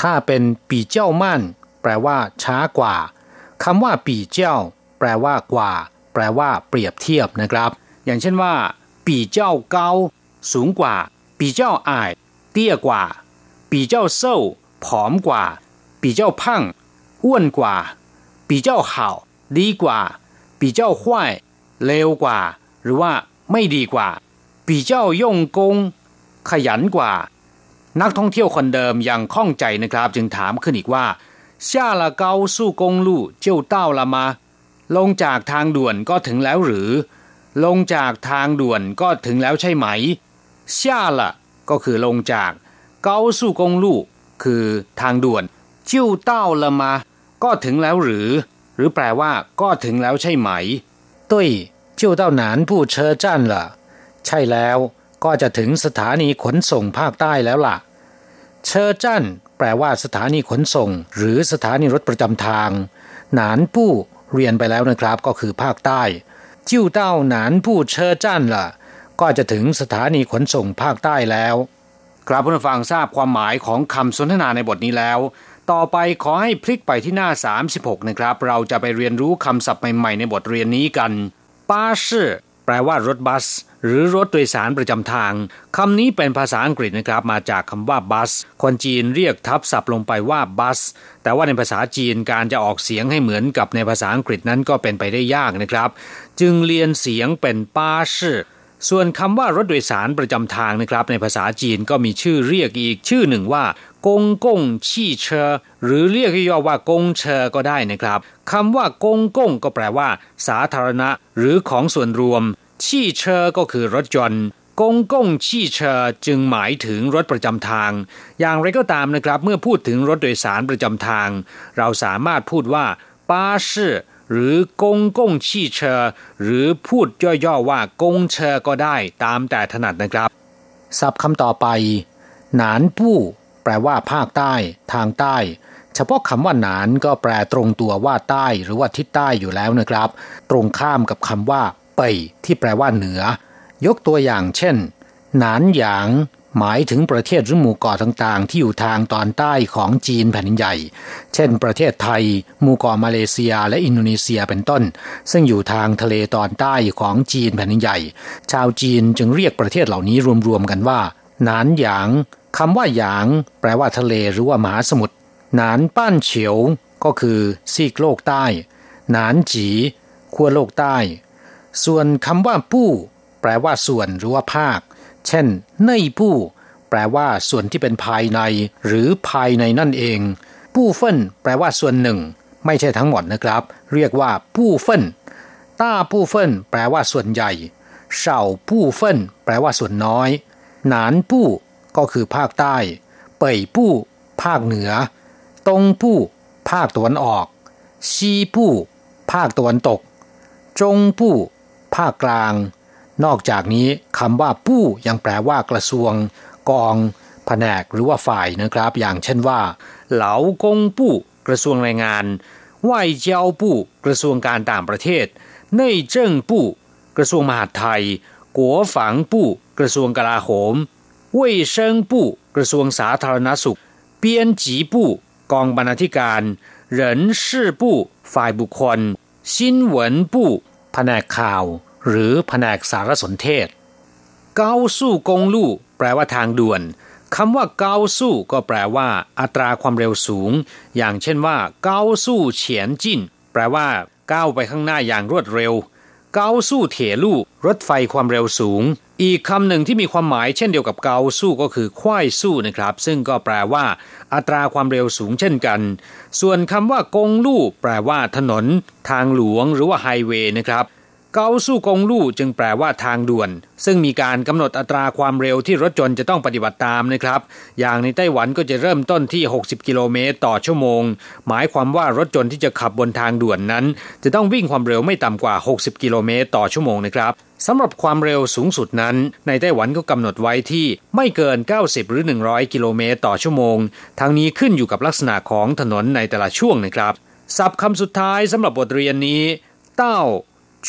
ถ้าเป็นปีเจ้ามั่นแปลว่า ช้ากว่าคำว่า ปีเจ้า แปลว่ากว่า แปลว่า เปรียบเทียบนะครับ อย่างเช่นว่า ปีเจ้าเกาสูงกว่า ปีเจ้าอาย เตี้ยกว่า ปีเจ้าเศร้าผอมกว่า ปีเจ้าพังอ้วนกว่า ปีเจ้าห่าดีกว่า ปีเจ้าห้วยเลวกว่า หรือว่า ไม่ดีกว่า ปีเจ้าย่งกง ขยันกว่า นักท่องเที่ยวคนเดิมยังข้องใจนะครับ จึงถามขึ้นอีกว่า下了高速公路就到了吗ลงจากทางด่วนก็ถึงแล้วหรือ ลงจากทางด่วนก็ถึงแล้วใช่ไหม下了ก็คือลงจาก高速公路คือทางด่วน就到了吗ก็ถึงแล้วหรือ หรือแปลว่า ก็ถึงแล้วใช่ไหม对就到南部车站了ใช่แล้ว ก็จะถึงสถานีขนส่งภาคใต้แล้วล่ะ เชอจันแปลว่าสถานีขนส่ง หรือสถานีรถประจำทาง หนานผู้เรียนไปแล้วนะครับก็คือภาคใต้ จิ้วเต้าหนานผู้เชอจันล่ะ ก็จะถึงสถานีขนส่งภาคใต้แล้วครับผู้ฟังทราบความหมายของคำสนทนาในบทนี้แล้ว ต่อไปขอให้พลิกไปที่หน้า 36 นะครับ เราจะไปเรียนรู้คำศัพท์ใหม่ๆในบทเรียนนี้กันป้าชื่อ แปลว่ารถบัส หรือรถโดยสารประจำทางคำนี้เป็นภาษาอังกฤษนะครับ มาจากคำว่าบัส คนจีนเรียกทับศัพท์ลงไปว่าบัส แต่ว่าในภาษาจีนการจะออกเสียงให้เหมือนกับในภาษาอังกฤษนั้นก็เป็นไปได้ยากนะครับ จึงเรียนเสียงเป็นป้าชื่อส่วนคำว่ารถโดยสารประจำทางนะครับ ในภาษาจีนก็มีชื่อเรียกอีกชื่อหนึ่งว่า กงกงชี่เชอหรือเรียกย่อว่ากงเชอก็ได้นะครับคำว่ากงกงก็แปลว่า สาธารณะ หรือของส่วนรวม ชี่เชอก็คือรถยนต์กงกงชี่เชอจึงหมายถึงรถประจำทาง อย่างไรก็ตามนะครับ เมื่อพูดถึงรถโดยสารประจำทาง เราสามารถพูดว่าป้าชื่อหรือกงกงชี่เชอหรือพูดย่อๆว่ากงเชอก็ได้ตามแต่ถนัดนะครับศัพท์คำต่อไป หนานผู้ ลว่าภาคใต้ ทางใต้ เฉพาะคำว่าหนานก็แปลตรงตัวว่าใต้ หรือว่าทิศใต้อยู่แล้วนะครับ ตรงข้ามกับคำว่าเป่ยที่แปลว่าเหนือ ยกตัวอย่างเช่น หนานหยาง หมายถึงประเทศหรือหมู่เกาะต่างๆ ที่อยู่ทางตอนใต้ของจีนแผ่นใหญ่ เช่น ประเทศไทย หมู่เกาะมาเลเซีย และอินโดนีเซียเป็นต้น ซึ่งอยู่ทางทะเลตอนใต้ของจีนแผ่นใหญ่ ชาวจีนจึงเรียกประเทศเหล่านี้รวมๆกันว่า หนานหยาง คำว่าหยาง แปลว่าทะเลหรือว่ามหาสมุทรหนานป้านเฉียว ก็คือซีกโลกใต้ หนานจีขั้วโลกใต้ ส่วนคำว่าปู้ แปลว่าส่วนหรือว่าภาค เช่นเน่ยปู้ แปลว่าส่วนที่เป็นภายใน หรือภายในนั่นเองปู้เฟินแปลว่าส่วนหนึ่ง ไม่ใช่ทั้งหมดนะครับ เรียกว่าปู้เฟินต้าปู้เฟินแปลว่าส่วนใหญ่เฉาปู้เฟินแปลว่าส่วนน้อย หนานปู้ ก็คือภาคใต้ เป่ยผู้ ภาคเหนือ ตงผู้ ภาคตะวันออก ซีผู้ ภาคตะวันตก จงผู้ ภาคกลาง นอกจากนี้คำว่าผู้ยังแปลว่ากระทรวง กอง แผนกหรือว่าฝ่ายนะครับ อย่างเช่นว่า เหลากงผู้ กระทรวงแรงงานว่ายเจ้าผู้ กระทรวงการต่างประเทศในเจิ้งผู้ กระทรวงมหาดไทยกัวฝังผู้ กระทรวงกลาโหม 卫生部กระทรวงสาธารณสุขเปียนจีบุกองบรรณาธิการ人事部ฝ่ายบุคคลชินวิแผนกข่าว หรือแผนกสารสนเทศ เกาแปลว่าทางด่วนคำว่าเกาสู้ก็แปลว่า อัตราความเร็วสูง อย่างเช่นว่าเกาสู้เฉียนจินแปลว่าก้าวไปข้างหน้าอย่างรวดเร็ว เกาสู้เถลู่รถไฟความเร็วสูง อีกคำหนึ่งที่มีความหมายเช่นเดียวกับเกาสู้ก็คือควายสู้นะครับ ซึ่งก็แปลว่า อัตราความเร็วสูงเช่นกัน ส่วนคำว่ากงลู่แปลว่าถนน ทางหลวงหรือว่าไฮเวย์นะครับ เกาสู้กงลู่จึงแปลว่าทางด่วน ซึ่งมีการกำหนดอัตราความเร็วที่รถยนต์จะต้องปฏิบัติตามนะครับ อย่างในไต้หวันก็จะเริ่มต้นที่ 60 กิโลเมตรต่อชั่วโมง หมายความว่ารถยนต์ที่จะขับบนทางด่วนนั้น จะต้องวิ่งความเร็วไม่ต่ำกว่า 60 กิโลเมตรต่อชั่วโมงนะครับสำหรับความเร็วสูงสุดนั้น ในไต้หวันก็กำหนดไว้ที่ไม่เกิน 90 หรือ 100 กิโลเมตรต่อชั่วโมง ทั้งนี้ขึ้นอยู่กับลักษณะของถนนในแต่ละช่วงนะครับศัพท์คำสุดท้ายสำหรับบทเรียนนี้ เต้า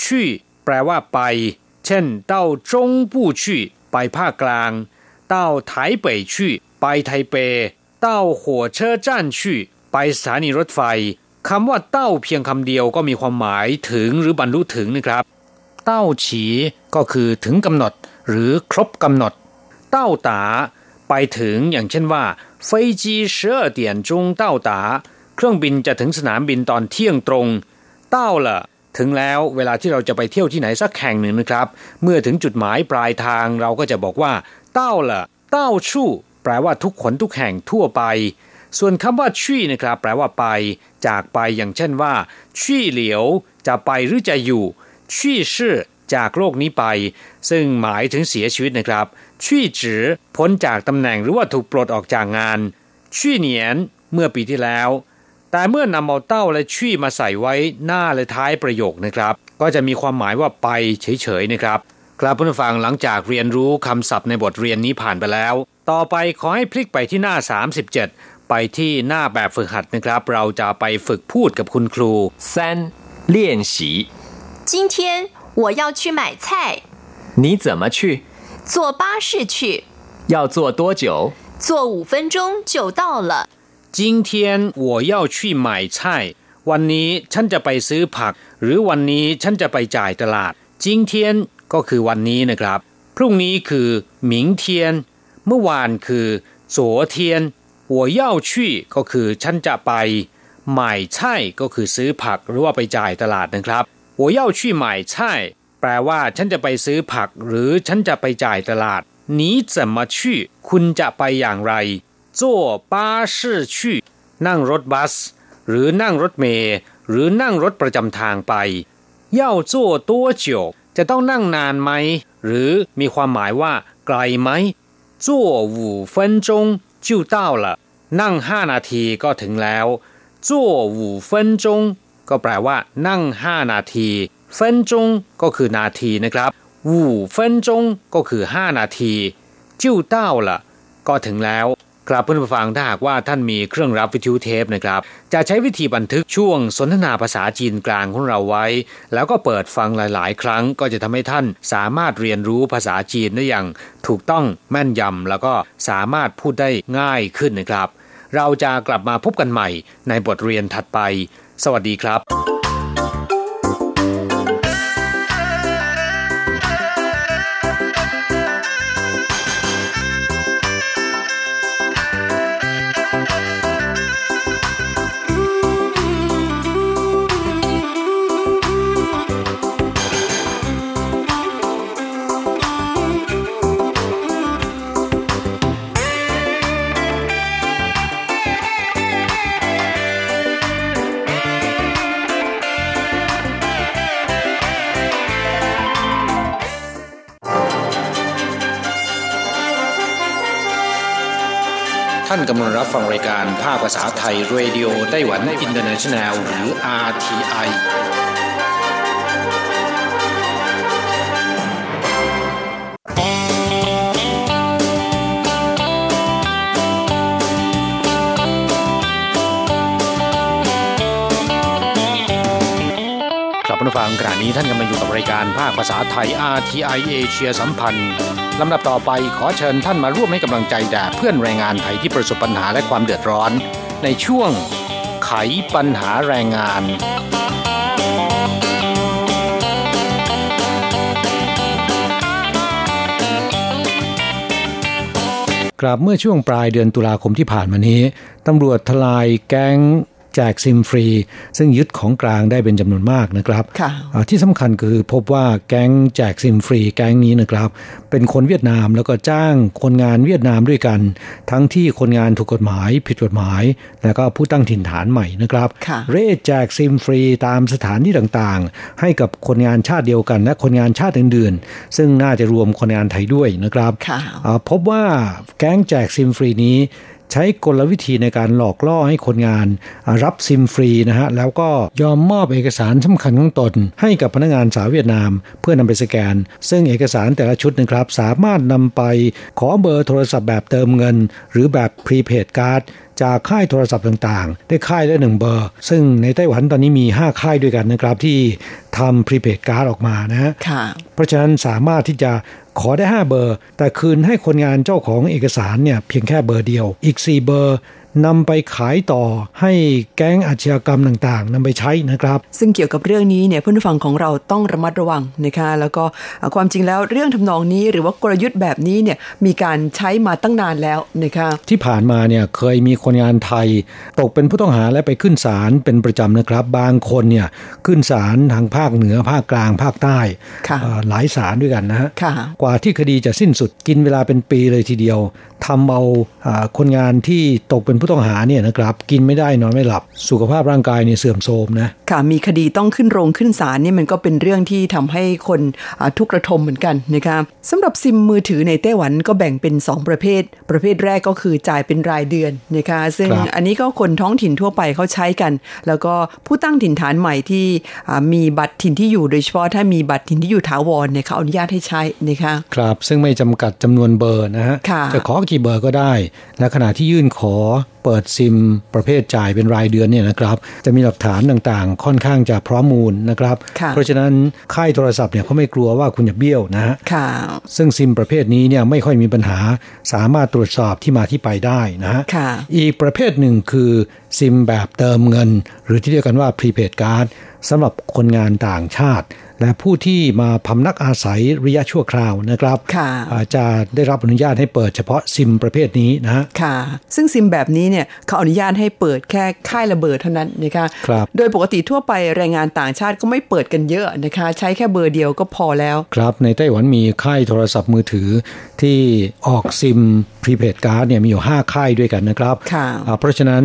ชี่แปลว่าไป เช่นเต้าจงปู้ชี่ไปภาคกลาง เต้าไถเป่ยชี่ไปไทเป เต้าหัวเชอจ้นชี่ไปสถานีรถไฟคำว่าเต้าเพียงคำเดียวก็มีความหมายถึงหรือบรรลุถึงนะครับ เต้าฉีก็คือถึงกำหนด หรือครบกำหนด เต้าตาไปถึงอย่างเช่นว่าเฟจีเชอเตียนจงเต้าตา เครื่องบินจะถึงสนามบินตอนเที่ยงตรง เต้าละ ถึงแล้วเวลาที่เราจะไปเที่ยวที่ไหนสักแห่งหนึ่งนะครับ เมื่อถึงจุดหมายปลายทางเราก็จะบอกว่า เต้าละเต้าชู่ แปลว่าทุกขนทุกแห่งทั่วไป ส่วนคำว่าชี่นะครับ แปลว่าไป จากไปอย่างเช่นว่าชี่เหลียว จะไปหรือจะอยู่ชี่ชื่อจากโลกนี้ไป ซึ่งหมายถึงเสียชีวิตนะครับชี่จือพ้นจากตำแหน่งหรือว่าถูกปลดออกจากงานชี่เหนียน เมื่อปีที่แล้ว แต่เมื่อนำเอาเต้าและชี่มาใส่ไว้หน้าและท้ายประโยคนะครับ ก็จะมีความหมายว่าไปเฉยๆนะครับครับผู้ฟังหลังจากเรียนรู้คำศัพท์ในบทเรียนนี้ผ่านไปแล้ว ต่อไปขอให้พลิกไปที่หน้า 37 ไปที่หน้าแบบฝึกหัดนะครับ เราจะไปฝึกพูดกับคุณครู三练习今天我要去买菜你怎么去坐巴士去要坐多久坐五分钟就到了 今天我要去买菜วันนี้ฉันจะไปซื้อผัก หรือวันนี้ฉันจะไปจ่ายตลาด今天ก็คือวันนี้นะครับ พรุ่งนี้คือ明天เมื่อวานคือ昨天我要去ก็คือฉันจะไปหมายช่ก็คือซื้อผักหรือว่าไปจ่ายตลาดนะครับ我要去买菜แปลว่าฉันจะไปซื้อผัก หรือฉันจะไปจ่ายตลาด你怎么去คุณจะไปอย่างไร จ้ป้นั่งรถบัส หรือนั่งรถเมย์หรือนั่งรถประจำทางไปเย่าจ้ตัวเจีจะต้องนั่งนานไหม หรือมีความหมายว่า ไกลไหมจ้วูเฟินั่งห้านาทีก็ถึงแล้วจ้วูเฟินจงก็แปลว่า นั่งห้านาทีเฟินจงก็คือนาทีนะครับหูเฟินจงก็คือห้านาทีจิ้วเต้าละก็ถึงแล้ว ครับเพื่อนผู้ฟังถ้าหากว่าท่านมีเครื่องรับวิทยุเทปนะครับจะใช้วิธีบันทึกช่วงสนทนาภาษาจีนกลางของเราไว้ แล้วก็เปิดฟังหลาย ๆ ครั้งก็จะทำให้ท่านสามารถเรียนรู้ภาษาจีนได้อย่างถูกต้องแม่นยำแล้วก็สามารถพูดได้ง่ายขึ้นนะครับ เราจะกลับมาพบกันใหม่ในบทเรียนถัดไป สวัสดีครับ รับฟังรายการภาคภาษาไทย Radio Taiwan International หรือ RTI ฟังขณะนี้ท่านกำลังอยู่กับรายการภาคภาษาไทย RTI เอเชียสัมพันธ์ลำดับต่อไปขอเชิญท่านมาร่วมให้กำลังใจแด่เพื่อนแรงงานไทยที่ประสบปัญหาและความเดือดร้อน ในช่วงไขปัญหาแรงงานกลับเมื่อช่วงปลายเดือนตุลาคมที่ผ่านมานี้ตำรวจทลายแก๊ง จกซิมฟรี ซึ่งยึดของกลางได้เป็นจำนวนมากนะครับค่ะอ่าที่สำคัญคือพบว่าแก๊งแจกซิมฟรีแก๊งนี้นะครับ เป็นคนเวียดนามแล้วก็จ้างคนงานเวียดนามด้วยกัน ทั้งที่คนงานถูกกฎหมาย ผิดกฎหมาย แล้วก็ผู้ตั้งถิ่นฐานใหม่นะครับค่ะเร่แจกซิมฟรีตามสถานที่ต่างๆ ให้กับคนงานชาติเดียวกัน และคนงานชาติอื่นๆ ซึ่งน่าจะรวมคนงานไทยด้วยนะครับค่ะอ่าพบว่าแก๊งแจกซิมฟรีนี้ ใช้กลวิธีในการหลอกล่อให้คนงาน รับซิมฟรีนะฮะแล้วก็ยอมมอบเอกสารสำคัญของตน ให้กับพนักงานสาวเวียดนาม เพื่อนำไปสแกน ซึ่งเอกสารแต่ละชุดนะครับ สามารถนำไปขอเบอร์โทรศัพท์แบบเติมเงิน หรือแบบ prepaid card จากค่ายโทรศัพท์ต่างๆ ได้ค่ายละหนึ่งเบอร์ ซึ่งในไต้หวันตอนนี้มี 5 ค่ายด้วยกันนะครับที่ทำ prepaid card ออกมานะฮะค่ะเพราะฉะนั้นสามารถที่จะขอได้ 5 เบอร์ แต่คืนให้คนงานเจ้าของเอกสารเนี่ยเพียงแค่เบอร์เดียว อีก 4 เบอร์ นำไปขายต่อให้แก๊งอาชญากรรมต่างๆนำไปใช้นะครับ ซึ่งเกี่ยวกับเรื่องนี้เนี่ยเพื่อนผู้ฟังของเราต้องระมัดระวังนะคะแล้วก็อ่าความจริงแล้วเรื่องทำนองนี้หรือว่ากลยุทธ์แบบนี้เนี่ยมีการใช้มาตั้งนานแล้วนะคะที่ผ่านมาเนี่ยเคยมีคนงานไทย ตกเป็นผู้ต้องหาและไปขึ้นศาลเป็นประจำนะครับ บางคนเนี่ยขึ้นศาลทางภาคเหนือภาคกลางภาคใต้ค่ะเอ่อหลายศาลด้วยกันนะฮะค่ะกว่าที่คดีจะสิ้นสุดกินเวลาเป็นปีเลยทีเดียวทำเอาอ่าคนงานที่ตกเป็นผู้ต้องหาเนี่ยนะครับกินไม่ได้นอนไม่หลับ สุขภาพร่างกายเนี่ยเสื่อมโทรมนะค่ะมีคดีต้องขึ้นโรงขึ้นศาลเนี่ยมันก็เป็นเรื่องที่ทำให้คนอ่าทุกข์ระทมเหมือนกันนะคะสำหรับซิมมือถือในไต้หวันก็แบ่งเป็น 2 ประเภท ประเภทแรกก็คือจ่ายเป็นรายเดือนนะคะซึ่งครับอันนี้ก็คนท้องถิ่นทั่วไปเขาใช้กัน แล้วก็ผู้ตั้งถิ่นฐานใหม่ที่อ่ามีบัตรถิ่นที่อยู่โดยเฉพาะถ้ามีบัตรถิ่นที่อยู่ถาวรเนี่ยเขาอนุญาตให้ใช้นะคะครับซึ่งไม่จำกัดจำนวนเบอร์นะฮะค่ะจะขอกี่เบอร์ก็ได้และขณะที่ยื่นขอเปิดซิมประเภทจ่ายเป็นรายเดือนเนี่ยนะครับ จะมีหลักฐานต่างๆ ค่อนข้างจะพร้อมมูลนะครับค่ะเพราะฉะนั้นค่ายโทรศัพท์เนี่ยเขาไม่กลัวว่าคุณจะเบี้ยวนะฮะค่ะซึ่งซิมประเภทนี้เนี่ยไม่ค่อยมีปัญหาสามารถตรวจสอบที่มาที่ไปได้นะฮะค่ะอีกประเภทหนึ่งคือซิมแบบเติมเงิน หรือที่เรียกกันว่า prepaid card สำหรับคนงานต่างชาติ และผู้ที่มาพำนักอาศัยระยะชั่วคราวนะครับค่ะอาจจะได้รับอนุญาตให้เปิดเฉพาะซิมประเภทนี้นะฮะค่ะ ซึ่งซิมแบบนี้เนี่ยเขาอนุญาตให้เปิดแค่ค่ายระเบิดเท่านั้นนะคะครับโดยปกติทั่วไปแรงงานต่างชาติก็ไม่เปิดกันเยอะนะคะ ใช้แค่เบอร์เดียวก็พอแล้ว ครับในไต้หวันมีค่ายโทรศัพท์มือถือที่ออกซิม prepaid card เนี่ยมีอยู่ 5 ค่ายด้วยกันนะครับค่ะอ่าเพราะฉะนั้น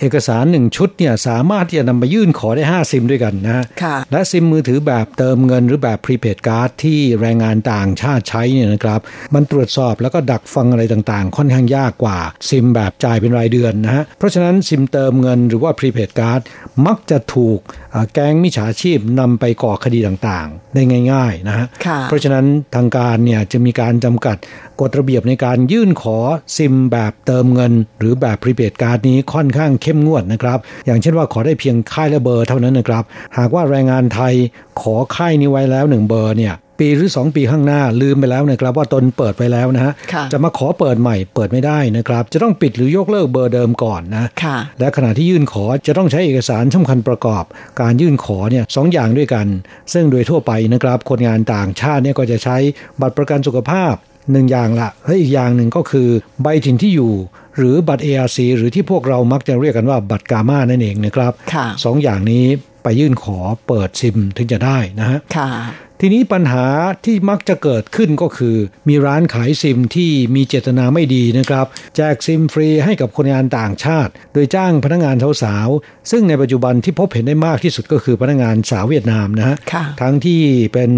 เอกสาร1ชุดเนี่ยสามารถที่จะนำมายื่นขอได้ 5 ซิมด้วยกันนะฮะค่ะและซิมมือถือแบบเติมเงินหรือแบบ prepaid card ที่แรงงานต่างชาติใช้เนี่ยนะครับ มันตรวจสอบแล้วก็ดักฟังอะไรต่างๆ ค่อนข้างยากกว่าซิมแบบจ่ายเป็นรายเดือนนะฮะเพราะฉะนั้นซิมเติมเงินหรือว่า prepaid card มักจะถูกอ่าแก๊งมิจฉาชีพนำไปก่อคดีต่างๆ ได้ง่ายๆนะฮะค่ะเพราะฉะนั้นทางการเนี่ยจะมีการจำกัด กฎระเบียบในการยื่นขอซิมแบบเติมเงิน หรือแบบ prepaid card นี้ค่อนข้างเข้มงวดนะครับ อย่างเช่นว่าขอได้เพียงค่ายละเบอร์เท่านั้นนะครับ หากว่าแรงงานไทยขอค่ายนี้ไว้แล้วหนึ่งเบอร์เนี่ยปีหรือ 2 ปีข้างหน้าลืมไปแล้วนะครับว่าตนเปิดไปแล้วนะฮะค่ะจะมาขอเปิดใหม่เปิดไม่ได้นะครับ จะต้องปิดหรือยกเลิกเบอร์เดิมก่อนนะค่ะและขณะที่ยื่นขอจะต้องใช้เอกสารสำคัญประกอบ การยื่นขอเนี่ยสองอย่างด้วยกัน ซึ่งโดยทั่วไปนะครับคนงานต่างชาติเนี่ยก็จะใช้บัตรประกันสุขภาพ หนึ่งอย่างละและอีกอย่างหนึ่งก็คือใบถิ่นที่อยู่ หรือบัตร ARC หรือที่พวกเรามักจะเรียกกันว่าบัตรกามานั่นเองนะครับค่ะสองอย่างนี้ไปยื่นขอเปิดซิมถึงจะได้นะฮะค่ะทีนี้ปัญหาที่มักจะเกิดขึ้นก็คือ มีร้านขายซิมที่มีเจตนาไม่ดีนะครับ แจกซิมฟรีให้กับคนงานต่างชาติ โดยจ้างพนักงานสาวๆซึ่งในปัจจุบันที่พบเห็นได้มากที่สุดก็คือพนักงานสาวเวียดนามนะฮะค่ะทั้งที่เป็น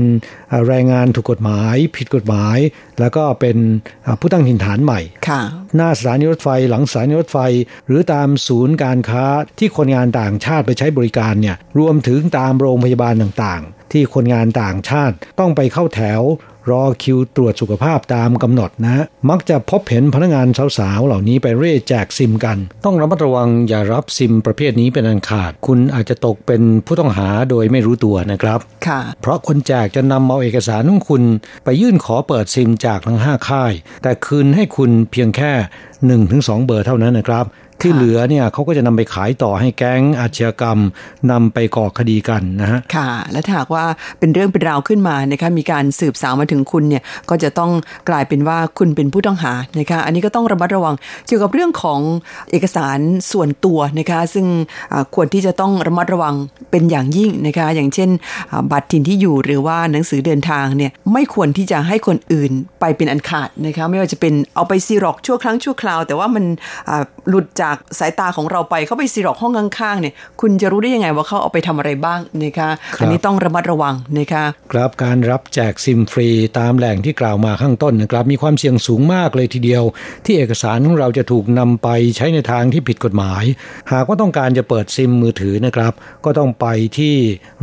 เอ่อแรงงานถูกกฎหมาย ผิดกฎหมายแล้วก็เป็นเอ่อผู้ตั้งถิ่นฐานใหม่ค่ะหน้าสถานีรถไฟหลังสถานีรถไฟ หรือตามศูนย์การค้าที่คนงานต่างชาติไปใช้บริการเนี่ยรวมถึงตามโรงพยาบาลต่างๆ ที่คนงานต่างชาติต้องไปเข้าแถว รอคิวตรวจสุขภาพตามกำหนดนะ มักจะพบเห็นพนักงานสาวๆเหล่านี้ไปเร่แจกซิมกัน ต้องระมัดระวังอย่ารับซิมประเภทนี้เป็นอันขาด คุณอาจจะตกเป็นผู้ต้องหาโดยไม่รู้ตัวนะครับค่ะ เพราะคนแจกจะนำเอาเอกสารของคุณ ไปยื่นขอเปิดซิมจากทั้ง 5 ค่าย แต่คืนให้คุณเพียงแค่ 1-2 เบอร์เท่านั้นนะครับ ที่เหลือเนี่ยเขาก็จะนำไปขายต่อให้แก๊งอาชญากรรมนำไปก่อคดีกันนะฮะค่ะ และถ้าหากว่าเป็นเรื่องเป็นราวขึ้นมานะคะมีการสืบสาวมาถึงคุณเนี่ยก็จะต้องกลายเป็นว่าคุณเป็นผู้ต้องหานะคะอันนี้ก็ต้องระมัดระวังเกี่ยวกับเรื่องของเอกสารส่วนตัวนะคะซึ่งอ่าควรที่จะต้องระมัดระวังเป็นอย่างยิ่งนะคะอย่างเช่นอ่าบัตรถิ่นที่อยู่หรือว่าหนังสือเดินทางเนี่ยไม่ควรที่จะให้คนอื่นไปเป็นอันขาดนะคะไม่ว่าจะเป็นเอาไปซีร็อกซ์ชั่วครั้งชั่วคราว แต่ว่ามันอ่าหลุดจากสายตาของเราไปเขาไปซีร็อกซ์ห้องข้างๆเนี่ยคุณจะรู้ได้ยังไงว่าเขาเอาไปทำอะไรบ้างนะคะครับอันนี้ต้องระมัดระวังนะคะครับการรับแจกซิมฟรีตามแหล่งที่กล่าวมาข้างต้นนะครับมีความเสี่ยงสูงมากเลยทีเดียว ที่เอกสารของเราจะถูกนำไปใช้ในทางที่ผิดกฎหมาย หากว่าต้องการจะเปิดซิมมือถือนะครับ ก็ต้องไปที่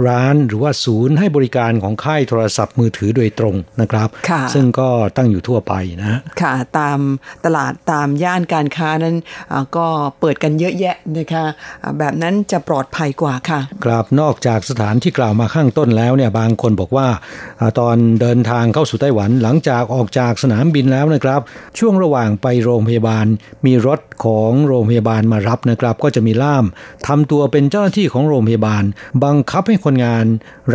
ร้านหรือว่าศูนย์ให้บริการของค่ายโทรศัพท์มือถือโดยตรงนะครับค่ะซึ่งก็ตั้งอยู่ทั่วไปนะค่ะตามตลาดตามย่านการค้านั้นอ่าก็เปิดกันเยอะแยะนะคะอ่าแบบนั้นจะปลอดภัยกว่าค่ะครับนอกจากสถานที่กล่าวมาข้างต้นแล้วเนี่ยบางคนบอกว่าอาตอนเดินทางเข้าสู่ไต้หวันหลังจากออกจากสนามบินแล้วนะครับ ช่วงระหว่างไปโรงพยาบาล มีรถของโรงพยาบาลมารับนะครับ ก็จะมีล่ามทำตัวเป็นเจ้าหน้าที่ของโรงพยาบาล บังคับให้คนงาน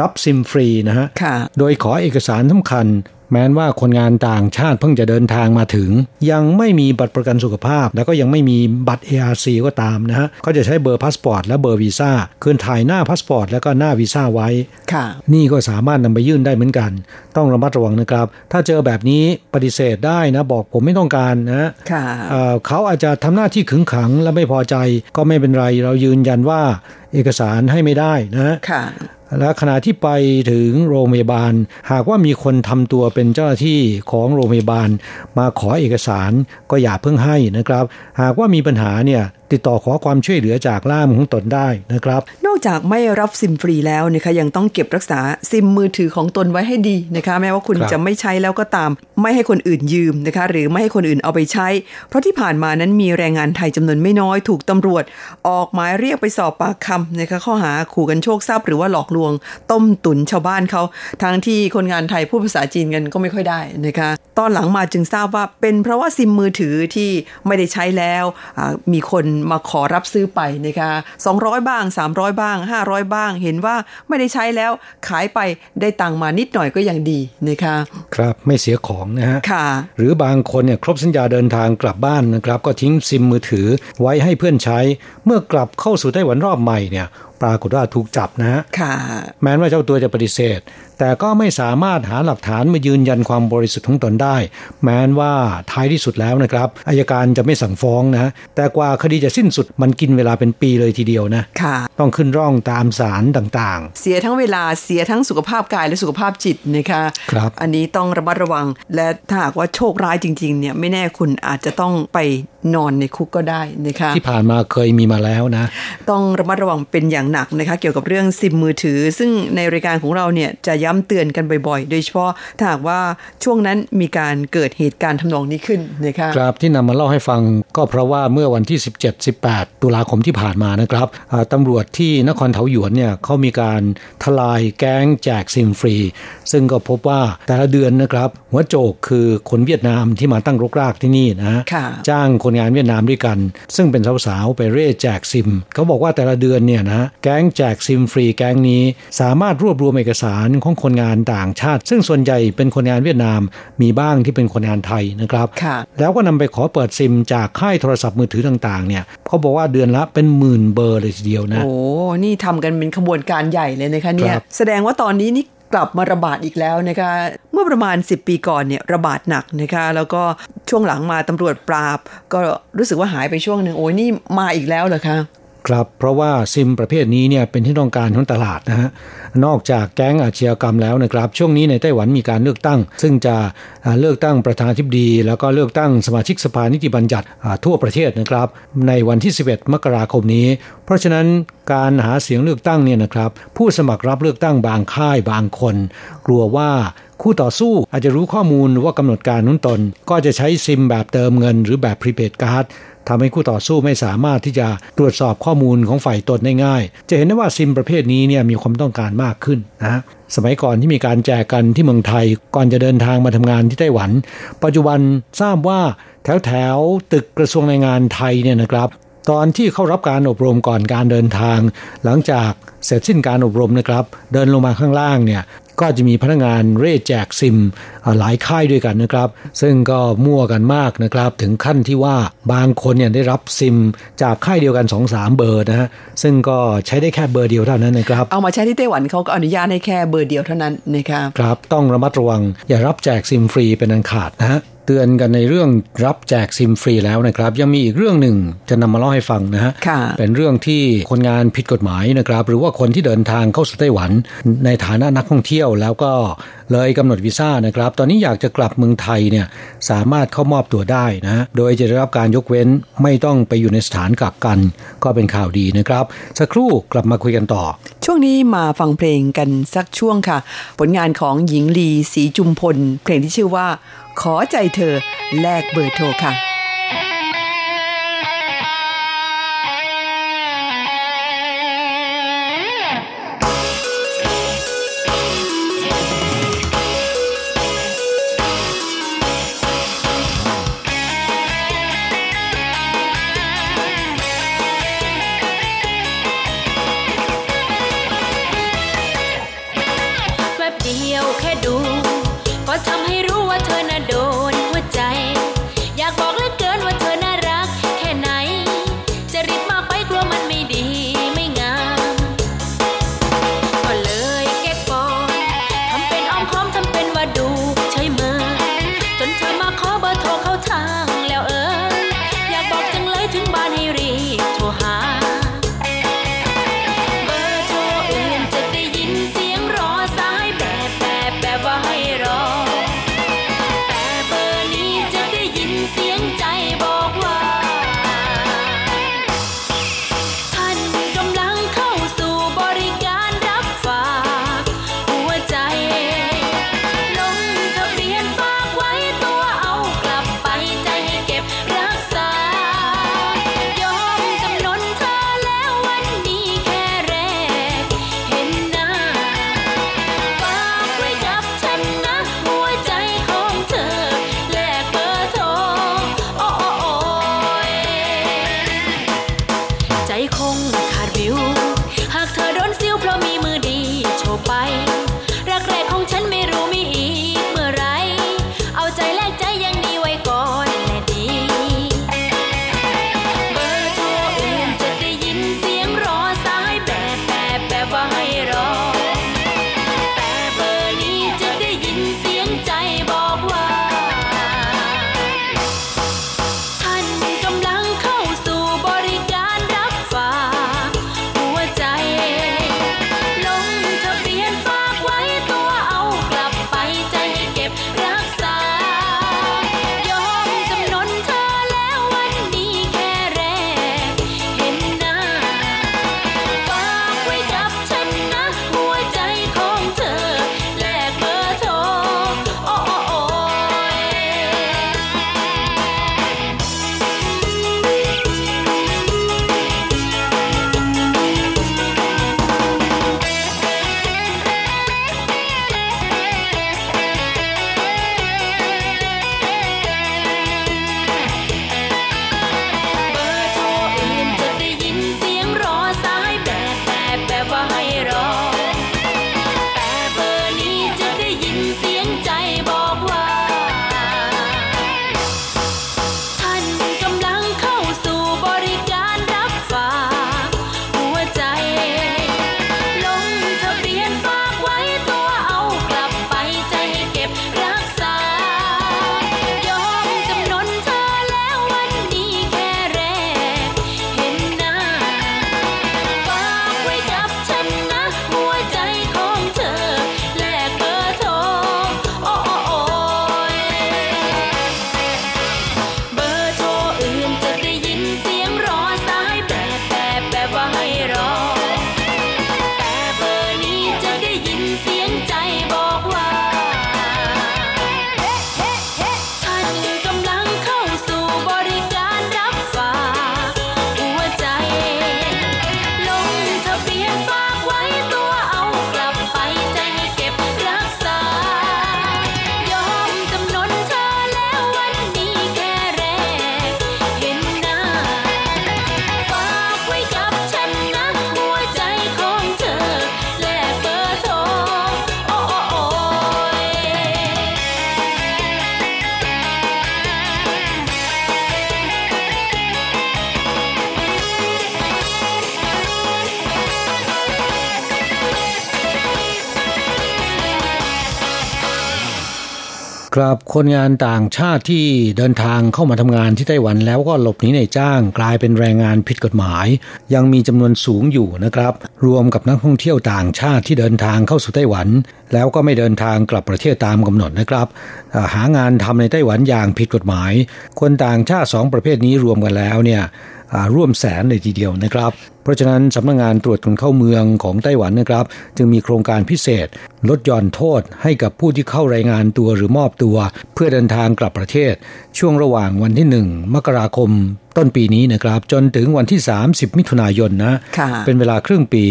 รับซิมฟรีนะฮะค่ะโดยขอเอกสารสำคัญ แม้นว่าคนงานต่างชาติเพิ่งจะเดินทางมาถึง ยังไม่มีบัตรประกันสุขภาพ แล้วก็ยังไม่มีบัตร ARC ก็ตามนะฮะก็จะใช้เบอร์พาสปอร์ตและเบอร์วีซ่าคือถ่ายหน้าพาสปอร์ตแล้วก็หน้าวีซ่าไว้ค่ะ นี่ก็สามารถนำไปยื่นได้เหมือนกัน ต้องระมัดระวังนะครับ ถ้าเจอแบบนี้ปฏิเสธได้นะบอกผมไม่ต้องการนะค่ะเอ่อเขาอาจจะทำหน้าที่ขึงขังและไม่พอใจก็ไม่เป็นไรเรายืนยันว่าเอกสารให้ไม่ได้นะค่ะ และขณะที่ไปถึงโรงพยาบาล หากว่ามีคนทำตัวเป็นเจ้าหน้าที่ของโรงพยาบาล มาขอเอกสารก็อย่าเพิ่งให้นะครับ หากว่ามีปัญหาเนี่ย ติดต่อขอความช่วยเหลือจากล่ามของตนได้นะครับ นอกจากไม่รับซิมฟรีแล้วนะคะยังต้องเก็บรักษาซิมมือถือของตนไว้ให้ดีนะคะ แม้ว่าคุณครับจะไม่ใช้แล้วก็ตาม ไม่ให้คนอื่นยืมนะคะ หรือไม่ให้คนอื่นเอาไปใช้ เพราะที่ผ่านมานั้นมีแรงงานไทยจำนวนไม่น้อยถูกตำรวจ ออกหมายเรียกไปสอบปากคำนะคะข้อหาขู่กันโชคทรัพย์หรือว่าหลอกลวง ต้มตุนชาวบ้านเขาทั้งที่คนงานไทยพูดภาษาจีนกันก็ไม่ค่อยได้นะคะ ตอนหลังมาจึงทราบว่าเป็นเพราะว่าซิมมือถือที่ไม่ได้ใช้แล้วอ่ามีคนมาขอรับซื้อไปนะคะ200 บ้าง 300 บ้าง 500 บ้าง เห็นว่าไม่ได้ใช้แล้วขายไปได้ตังค์มานิดหน่อยก็ยังดีนะคะครับไม่เสียของนะฮะค่ะ หรือบางคนเนี่ยครบสัญญาเดินทางกลับบ้านนะครับ ก็ทิ้งซิมมือถือไว้ให้เพื่อนใช้ เมื่อกลับเข้าสู่ไต้หวันรอบใหม่เนี่ยปรากฏว่าถูกจับนะฮะค่ะแม้ว่าเจ้าตัวจะปฏิเสธ แต่ก็ไม่สามารถหาหลักฐานมายืนยันความบริสุทธิ์ของตนได้ แม้ว่าท้ายที่สุดแล้วนะครับอายการจะไม่สั่งฟ้องนะแต่กว่าคดีจะสิ้นสุดมันกินเวลาเป็นปีเลยทีเดียวนะค่ะต้องขึ้นร่องตามศาลต่างเสียทั้งเวลาเสียทั้งสุขภาพกายและสุขภาพจิตนะคะครับอันนี้ต้องระมัดระวัง และถ้าหากว่าโชคร้ายจริงๆเนี่ยไม่แน่คุณอาจจะต้องไป นอนในคุกก็ได้นะคะๆที่ผ่านมาเคยมีมาแล้วนะ ต้องระมัดระวังเป็นอย่างหนักนะคะ เกี่ยวกับเรื่องซิมมือถือ ซึ่งในรายการของเราเนี่ยจะย้ำเตือนกันบ่อยๆ โดยเฉพาะถ้าหากว่าช่วงนั้นมีการเกิดเหตุการณ์ทำนองนี้ขึ้นนะคะครับที่นำมาเล่าให้ฟังก็เพราะว่าเมื่อวันที่ 17-18 ตุลาคมที่ผ่านมานะครับอ่าตำรวจที่นครเทาหยวนเนี่ยเขามีการทลายแก๊งแจกซิมฟรี ซึ่งก็พบว่าแต่ละเดือนนะครับ หัวโจกคือคนเวียดนามที่มาตั้งรกรากที่นี่นะค่ะจ้างคนงานเวียดนามด้วยกัน ซึ่งเป็นสาวๆไปเร่แจกซิม เขาบอกว่าแต่ละเดือนเนี่ยนะแก๊งแจกซิมฟรีแก๊งนี้ สามารถรวบรวมเอกสารของคนงานต่างชาติ ซึ่งส่วนใหญ่เป็นคนงานเวียดนาม มีบ้างที่เป็นคนงานไทยนะครับค่ะแล้วก็นำไปขอเปิดซิมจากค่ายโทรศัพท์มือถือต่างๆเนี่ยเขาบอกว่าเดือนละเป็นหมื่นเบอร์เลยทีเดียวนะโอ้นี่ทำกันเป็นขบวนการใหญ่เลยนะคะเนี่ยครับแสดงว่าตอนนี้นี่ กลับมาระบาดอีกแล้วนะคะ เมื่อประมาณ 10 ปีก่อนเนี่ยระบาดหนักนะคะ แล้วก็ช่วงหลังมาตำรวจปราบ ก็รู้สึกว่าหายไปช่วงหนึ่งโอ้ยนี่มาอีกแล้วเหรอคะ ครับเพราะว่าซิมประเภทนี้เนี่ยเป็นที่ต้องการของตลาดนะฮะนอกจากแก๊งอาชญากรรมแล้วนะครับช่วงนี้ในไต้หวันมีการเลือกตั้ง ซึ่งจะเลือกตั้งประธานาธิบดี แล้วก็เลือกตั้งสมาชิกสภานิติบัญญัติทั่วประเทศนะครับ ในวันที่ 11 มกราคมนี้ เพราะฉะนั้นการหาเสียงเลือกตั้งเนี่ยนะครับผู้สมัครรับเลือกตั้งบางค่ายบางคน กลัวว่าคู่ต่อสู้อาจจะรู้ข้อมูลว่ากำหนดการนุ้นตน ก็จะใช้ซิมแบบเติมเงิน หรือแบบพรีเพดการ์ด ทำให้คู่ต่อสู้ไม่สามารถที่จะตรวจสอบข้อมูลของฝ่ายตนได้ง่าย จะเห็นได้ว่าซิมประเภทนี้เนี่ยมีความต้องการมากขึ้นนะสมัยก่อนที่มีการแจกกันที่เมืองไทยก่อนจะเดินทางมาทำงานที่ไต้หวัน ปัจจุบันทราบว่าแถวแถวตึกกระทรวงแรงงานไทยเนี่ยนะครับตอนที่เข้ารับการอบรมก่อนการเดินทาง หลังจากเสร็จสิ้นการอบรมนะครับ เดินลงมาข้างล่างเนี่ย ก็จะมีพนักงานเร่แจกซิมหลายค่ายด้วยกันนะครับ ซึ่งก็มั่วกันมากนะครับ ถึงขั้นที่ว่าบางคนเนี่ยได้รับซิมจากค่ายเดียวกัน2อสามเบอร์นะฮะซึ่งก็ใช้ได้แค่เบอร์เดียวเท่านั้นนะครับ เอามาใช้ที่ไต้หวันเขาก็อนุญาตให้แค่เบอร์เดียวเท่านั้นนะครับครับต้องระมัดระวังอย่ารับแจกซิมฟรีเป็นอันขาดนะฮะเตือนกันในเรื่องรับแจกซิมฟรีแล้วนะครับ ยังมีอีกเรื่องหนึ่งจะนำมาเล่าให้ฟังนะฮะเป็นเรื่องที่คนงานผิดกฎหมายนะครับ หรือว่าคนที่เดินทางเข้าสู่ไต้หวัน ในฐานะนักท่องเที่ยวแล้วก็เลยกำหนดวีซ่านะครับ ตอนนี้อยากจะกลับเมืองไทยเนี่ยสามารถเข้ามอบตัวได้นะโดยจะได้รับการยกเว้นไม่ต้องไปอยู่ในสถานกักกัน ก็เป็นข่าวดีนะครับ สักครู่กลับมาคุยกันต่อ ช่วงนี้มาฟังเพลงกันสักช่วงค่ะ ผลงานของหญิงลีสีจุมพล เพลงที่ชื่อว่า ขอใจเธอแลกเบอร์โทรค่ะ ครับคนงานต่างชาติที่เดินทางเข้ามาทำงานที่ไต้หวันแล้วก็หลบหนีในจ้างกลายเป็นแรงงานผิดกฎหมาย ยังมีจำนวนสูงอยู่นะครับ รวมกับนักท่องเที่ยวต่างชาติที่เดินทางเข้าสู่ไต้หวัน แล้วก็ไม่เดินทางกลับประเทศตามกำหนดนะครับหางานทำในไต้หวันอย่างผิดกฎหมาย คนต่างชาติสองประเภทนี้รวมกันแล้วเนี่ยร่วมแสนเลยทีเดียวนะครับ เพราะฉะนั้นสำนักงงานตรวจคนเข้าเมืองของไต้หวันนะครับ จึงมีโครงการพิเศษ ลดหย่อนโทษให้กับผู้ที่เข้ารายงานตัวหรือมอบตัว เพื่อเดินทางกลับประเทศ ช่วงระหว่างวันที่ 1 มกราคมต้นปีนี้นะครับ จนถึงวันที่ 30 มิถุนายนนะเป็นเวลาครึ่งปี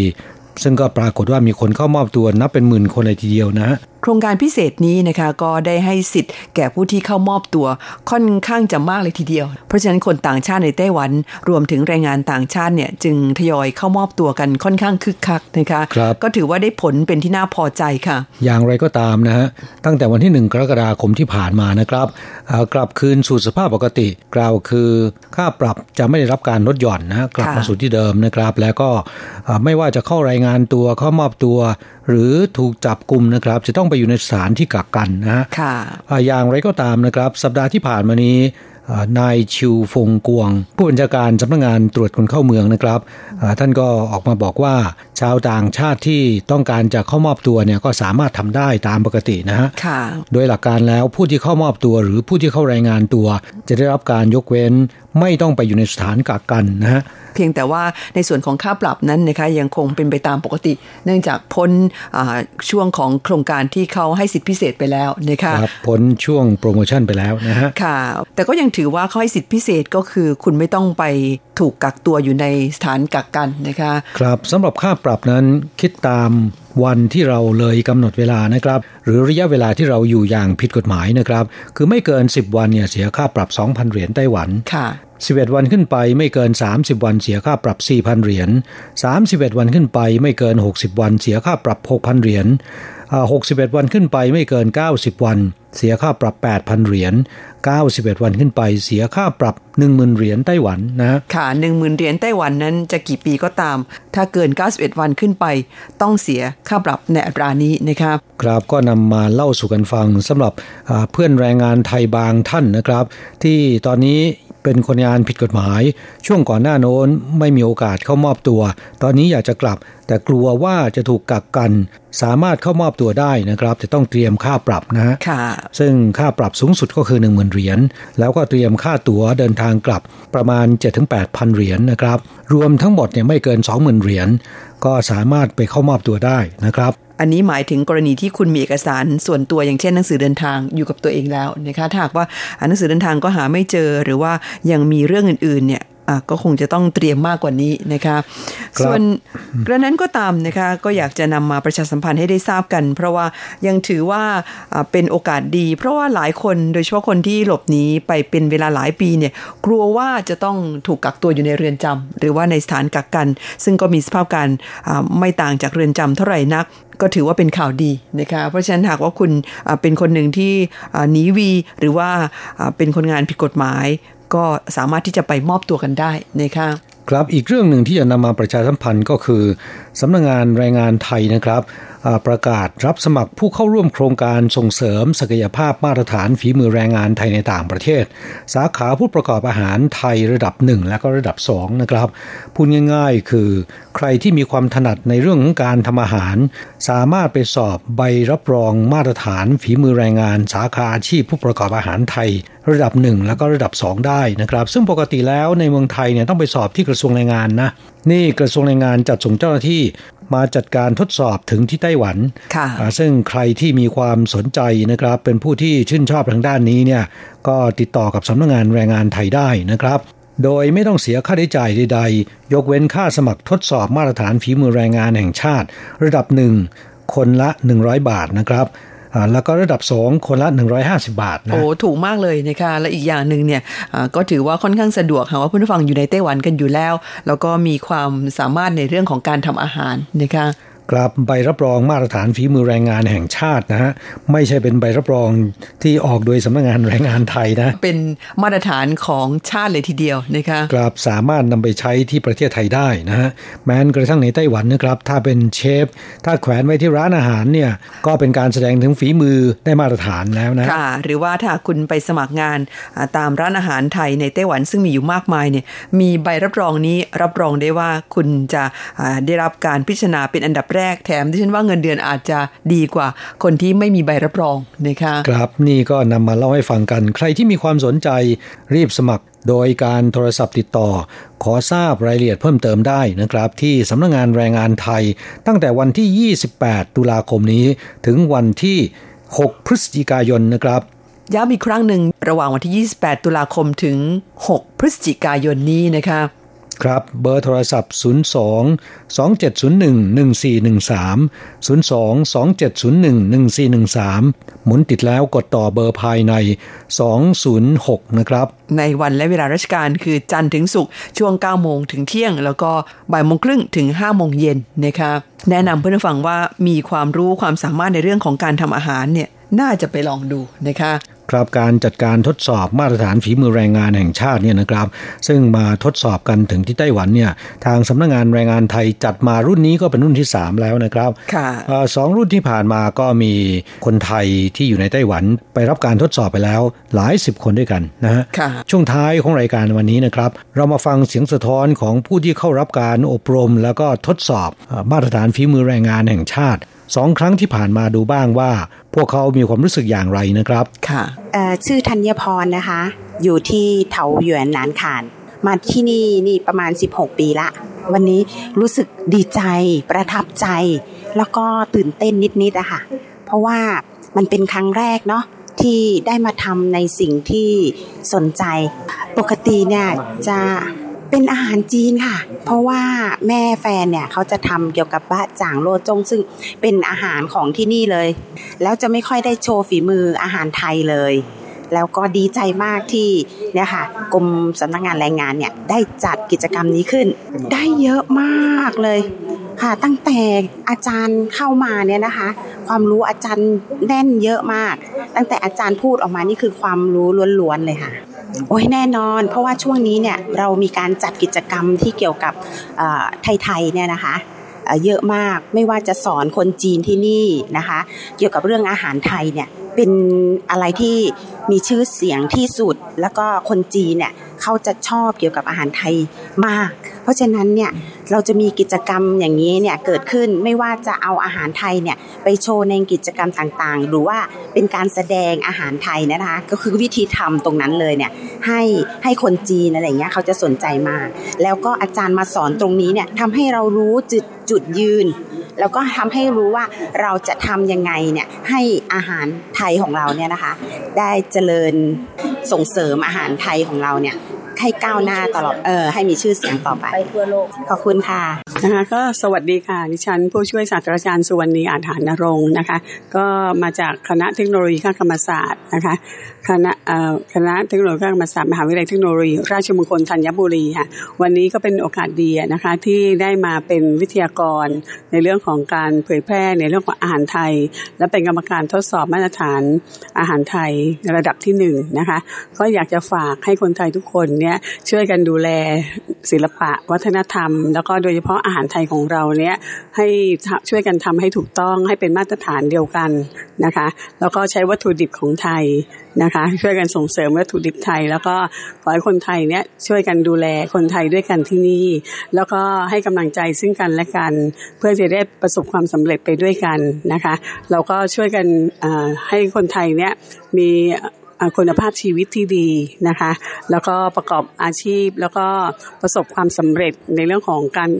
ซึ่งก็ปรากฏว่ามีคนเข้ามอบตัวนับเป็นหมื่นคนเลยทีเดียวนะ ครงการพิเศษนี้นะคะก็ได้ให้สิทธิ์แก่ผู้ที่เข้ามอบตัวค่อนข้างจะมากเลยทีเดียว เพราะฉะนั้นคนต่างชาติในไต้หวัน รวมถึงแรงงานต่างชาติเนี่ยจึงทยอยเข้ามอบตัวกันค่อนข้างคึกคักนะคะคก็ถือว่าได้ผลเป็นที่น่าพอใจค่ะ อย่างไรก็ตามนะฮะตั้งแต่วันที่หนึ่งกรกฎาคมที่ผ่านมานะครับกลับคืนสู่สภาพปกติ กล่าวคือค่าปรับจะไม่ได้รับการลดหย่อนนะกลับมาสู่ที่เดิมนะครับ แล้วก็ไม่ว่าจะเข้ารายงานตัวเข้ามอบตัว หรือถูกจับกลุ่มนะครับ จะต้องไปอยู่ในสถานที่กักกันนะค่ะอย่างไรก็ตามนะครับ สัปดาห์ที่ผ่านมานี้นายชิวฟงกวง ผู้บัญชาการสำนักงงานตรวจคนเข้าเมืองนะครับท่านก็ออกมาบอกว่าชาวต่างชาติที่ต้องการจะเข้ามอบตัวเนี่ยก็สามารถทำได้ตามปกตินะฮะโดยหลักการแล้วผู้ที่เข้ามอบตัวหรือผู้ที่เข้ารายงานตัว จะได้รับการยกเว้นไม่ต้องไปอยู่ในสถานกักกันนะฮะเพียงแต่ว่าในส่วนของค่าปรับนั้นนะคะยังคงเป็นไปตามปกติ เนื่องจากพ้นช่วงของโครงการที่เขาให้สิทธิพิเศษไปแล้วนะคะครับพ้นช่วงโปรโมชั่นไปแล้วนะฮะค่ะ แต่ก็ยังถือว่าเขาให้สิทธิพิเศษก็คือ คุณไม่ต้องไปถูกกักตัวอยู่ในสถานกักกันนะคะ ครับสำหรับค่าปรับนั้นคิดตามวันที่เราเลยกำหนดเวลานะครับ หรือระยะเวลาที่เราอยู่อย่างผิดกฎหมายนะครับ คือไม่เกิน 10 วันเนี่ยเสียค่าปรับ 2,000 เหรียญไต้หวันค่ะ11 วันขึ้นไปไม่เกิน 30 วันเสียค่าปรับ 4,000 เหรียญ31 วันขึ้นไปไม่เกิน 60 วันเสียค่าปรับ 6,000 เหรียญ61 วันขึ้นไปไม่เกิน 90 วัน เสียค่าปรับ 8,000 เหรียญ 91 วันขึ้นไปเสียค่าปรับ 10,000 เหรียญไต้หวันนะค่ะ10,000 เหรียญไต้หวันนั้นจะกี่ปีก็ตาม ถ้าเกิน 91 วันขึ้นไป ต้องเสียค่าปรับในอัตรานี้นะครับครับก็นำมาเล่าสู่กันฟังสำหรับเพื่อนแรงงานไทยบางท่านนะครับ ที่ตอนนี้ เป็นคนงานผิดกฎหมาย ช่วงก่อนหน้าโน้นไม่มีโอกาสเข้ามอบตัว ตอนนี้อยากจะกลับ แต่กลัวว่าจะถูกกักกัน สามารถเข้ามอบตัวได้นะครับจะต้องเตรียมค่าปรับนะฮะซึ่งค่าปรับสูงสุดก็คือ 1 0,000 เหรียญแล้วก็เตรียมค่าตั๋วเดินทางกลับประมาณ 7-8พันเหรียญนะครับ รวมทั้งหมดเนี่ยไม่เกิน 20,000 เหรียญก็สามารถไปเข้ามอบตัวได้นะครับ อันนี้หมายถึงกรณีที่คุณมีเอกสารส่วนตัวอย่างเช่นหนังสือเดินทางอยู่กับตัวเองแล้วนะคะถ้าหากว่าหนังสือเดินทางก็หาไม่เจอหรือว่ายังมีเรื่องอื่นๆเนี่ย ก็คงจะต้องเตรียมมากกว่านี้นะคะส่วนกระนั้นก็ตามนะคะก็อยากจะนำมาประชาสัมพันธ์ให้ได้ทราบกัน เพราะว่ายังถือว่าเป็นโอกาสดี เพราะว่าหลายคนโดยเฉพาะคนที่หลบหนีไปเป็นเวลาหลายปีเนี่ยกลัวว่าจะต้องถูกกักตัวอยู่ในเรือนจำหรือว่าในสถานกักกัน ซึ่งก็มีสภาพการไม่ต่างจากเรือนจำเท่าไหร่นักก็ถือว่าเป็นข่าวดีนะคะเพราะฉะนั้นหากว่าคุณเป็นคนหนึ่งที่หนีวี หรือว่าเป็นคนงานผิดกฎหมาย ก็สามารถที่จะไปมอบตัวกันได้นะคะครับอีกเรื่องหนึ่งที่จะนำมาประชาสัมพันธ์ก็คือสำนักงงานแรงงานไทยนะครับ ประกาศรับสมัครผู้เข้าร่วมโครงการส่งเสริมศักยภาพมาตรฐานฝีมือแรงงานไทยในต่างประเทศ สาขาผู้ประกอบอาหารไทยระดับ 1 และก็ระดับ 2 นะครับพูดง่าย ๆ คือใครที่มีความถนัดในเรื่องของการทำอาหาร สามารถไปสอบใบรับรองมาตรฐานฝีมือแรงงาน สาขาอาชีพผู้ประกอบอาหารไทย ระดับ 1 แล้วก็ระดับ 2 ได้นะครับ ซึ่งปกติแล้วในเมืองไทยเนี่ยต้องไปสอบที่กระทรวงแรงงานนะ นี่กระทรวงแรงงานจัดส่งเจ้าหน้าที่มาจัดการทดสอบถึงที่ไต้หวัน ซึ่งใครที่มีความสนใจนะครับ เป็นผู้ที่ชื่นชอบทางด้านนี้เนี่ย ก็ติดต่อกับสำนักงงานแรงงานไทยได้นะครับ โดยไม่ต้องเสียค่าใช้จ่ายใด ๆ ยกเว้นค่าสมัครทดสอบมาตรฐานฝีมือแรงงานแห่งชาติ ระดับหนึ่งคนละ 100 บาทนะครับ แล้วก็ระดับสองคนละ 150 บาทนะโอ้ถูกมากเลยนะคะและอีกอย่างหนึ่งเนี่ยก็ถือว่าค่อนข้างสะดวกค่ะว่าผู้ฟังอยู่ในไต้หวันกันอยู่แล้ว แล้วก็มีความสามารถในเรื่องของการทำอาหารนะคะ กลับใบรับรองมาตรฐานฝีมือแรงงานแห่งชาตินะฮะไม่ใช่เป็นใบรับรองที่ออกโดยสำนักงานแรงงานไทยนะ เป็นมาตรฐานของชาติเลยทีเดียวนะคะกลับสามารถนำไปใช้ที่ประเทศไทยได้นะฮะแม้กระทั่งในไต้หวันนะครับ ถ้าเป็นเชฟ ถ้าแขวนไว้ที่ร้านอาหารเนี่ยก็เป็นการแสดงถึงฝีมือได้มาตรฐานแล้วนะค่ะหรือว่าถ้าคุณไปสมัครงานตามร้านอาหารไทยในไต้หวันซึ่งมีอยู่มากมายเนี่ยมีใบรับรองนี้รับรองได้ว่าคุณจะได้รับการพิจารณาเป็นอันดับแรกแถมที่ฉันว่าเงินเดือนอาจจะดีกว่า คนที่ไม่มีใบรับรองนะคะครับนี่ก็นำมาเล่าให้ฟังกัน ใครที่มีความสนใจรีบสมัครโดยการโทรศัพท์ติดต่อ ขอทราบรายละเอียดเพิ่มเติมได้นะครับ ที่สำนักงงานแรงงานไทย ตั้งแต่วันที่ 28 ตุลาคมนี้ถึงวันที่ 6 พฤศจิกายนนะครับย้ำอีกครั้งหนึ่งระหว่างวันที่ 28 ตุลาคมถึง 6 พฤศจิกายนนี้นะคะ ครับเบอร์โทรศัพท์ 02 2701 1413 02 2701 1413 หมุนติดแล้วกดต่อเบอร์ภายใน 206 นะครับ ในวันและเวลาราชการคือจันทร์ถึงศุกร์ช่วง 9 โมงถึงเที่ยง แล้วก็บ่ายโมงครึ่งถึง 5 โมงเย็นนะคะแนะนำเพื่อนฟังว่ามีความรู้ความสามารถในเรื่องของการทำอาหารเนี่ยน่าจะไปลองดูนะคะ ครับการจัดการทดสอบมาตรฐานฝีมือแรงงานแห่งชาติเนี่ยนะครับ ซึ่งมาทดสอบกันถึงที่ไต้หวันเนี่ยทางสำนักงงานแรงงานไทยจัดมารุ่นนี้ก็เป็นรุ่นที่ 3 แล้วนะครับค่ะสองรุ่นที่ผ่านมาก็มีคนไทยที่อยู่ในไต้หวันไปรับการทดสอบไปแล้วหลายสิบคนด้วยกันนะฮะช่วงท้ายของรายการวันนี้นะครับ เรามาฟังเสียงสะท้อนของผู้ที่เข้ารับการอบรม แล้วก็ทดสอบมาตรฐานฝีมือแรงงานแห่งชาติ สองครั้งที่ผ่านมาดูบ้างว่า พวกเขามีความรู้สึกอย่างไรนะครับค่ะชื่อธัญพรนะคะ อยู่ที่เถาหยวนนานขาน มาที่นี่นี่ประมาณ 16 ปีละ วันนี้รู้สึกดีใจประทับใจ แล้วก็ตื่นเต้นนิดๆอะค่ะ เพราะว่ามันเป็นครั้งแรกเนาะที่ได้มาทำในสิ่งที่สนใจ ปกติเนี่ยจะ เป็นอาหารจีนค่ะ เพราะว่าแม่แฟนเนี่ยเขาจะทำเกี่ยวกับบะจ่างโลจงซึ่งเป็นอาหารของที่นี่เลย แล้วจะไม่ค่อยได้โชว์ฝีมืออาหารไทยเลย แล้วก็ดีใจมากที่เนี่ยค่ะกรมสำนักงงานแรงงานเนี่ยได้จัดกิจกรรมนี้ขึ้น ได้เยอะมากเลยค่ะตั้งแต่อาจารย์เข้ามาเนี่ยนะคะ ความรู้อาจารย์แน่นเยอะมาก ตั้งแต่อาจารย์พูดออกมานี่คือความรู้ล้วนๆเลยค่ะ โอ้ยแน่นอน เพราะว่าช่วงนี้เนี่ยเรามีการจัดกิจกรรมที่เกี่ยวกับไทยๆเนี่ยนะคะเยอะมากไม่ว่าจะสอนคนจีนที่นี่นะคะ เกี่ยวกับเรื่องอาหารไทยเนี่ยเป็นอะไรที่มีชื่อเสียงที่สุด แล้วก็คนจีนเนี่ยเขาจะชอบเกี่ยวกับอาหารไทยมาก เพราะฉะนั้นเนี่ยเราจะมีกิจกรรมอย่างนี้เนี่ยเกิดขึ้นไม่ว่าจะเอาอาหารไทยเนี่ยไปโชว์ในกิจกรรมต่างๆ หรือว่าเป็นการแสดงอาหารไทยนะคะ ก็คือวิธีทำตรงนั้นเลยเนี่ยให้ให้คนจีนอะไรเงี้ยเขาจะสนใจมาก แล้วก็อาจารย์มาสอนตรงนี้เนี่ยทำให้เรารู้จุดจุดยืน แล้วก็ทำให้รู้ว่าเราจะทำยังไงเนี่ยให้อาหารไทยของเราเนี่ยนะคะ ได้เจริญส่งเสริมอาหารไทยของเราเนี่ย ให้ก้าวหน้าตลอดเออให้มีชื่อเสียงต่อไปไปทั่วโลกขอบคุณค่ะนะคะก็สวัสดีค่ะดิฉัน ผู้ช่วยศาสตราจารย์สุวรรณีอาถานรงค์นะคะ ก็มาจากคณะเทคโนโลยีข้ากรรมศาสตร์นะคะ คณะคณะเทคโนโลยีการศาสตร์มหาวิทยาลัยเทคโนโลยีราชมงคลธัญบุรีค่ะวันนี้ก็เป็นโอกาสดีนะคะที่ได้มาเป็นวิทยากรในเรื่องของการเผยแพร่ในเรื่องของอาหารไทย และเป็นกรรมการทดสอบมาตรฐานอาหารไทยระดับที่หนึ่งนะคะก็อยากจะฝากให้คนไทยทุกคนเนี่ยช่วยกันดูแลศิลปะ วัฒนธรรม แล้วก็โดยเฉพาะอาหารไทยของเราเนี่ยให้ช่วยกันทำให้ถูกต้องให้เป็นมาตรฐานเดียวกันนะคะ แล้วก็ใช้วัตถุดิบของไทย นะคะ ช่วยกันส่งเสริมวัตถุดิบไทย แล้วก็ขอให้คนไทยเนี่ยช่วยกันดูแลคนไทยด้วยกันที่นี่ แล้วก็ให้กำลังใจซึ่งกันและกัน เพื่อจะได้ประสบความสำเร็จไปด้วยกันนะคะ เราก็ช่วยกันให้คนไทยเนี่ยมีคุณภาพชีวิตที่ดีนะคะ แล้วก็ประกอบอาชีพแล้วก็ประสบความสำเร็จในเรื่องของการ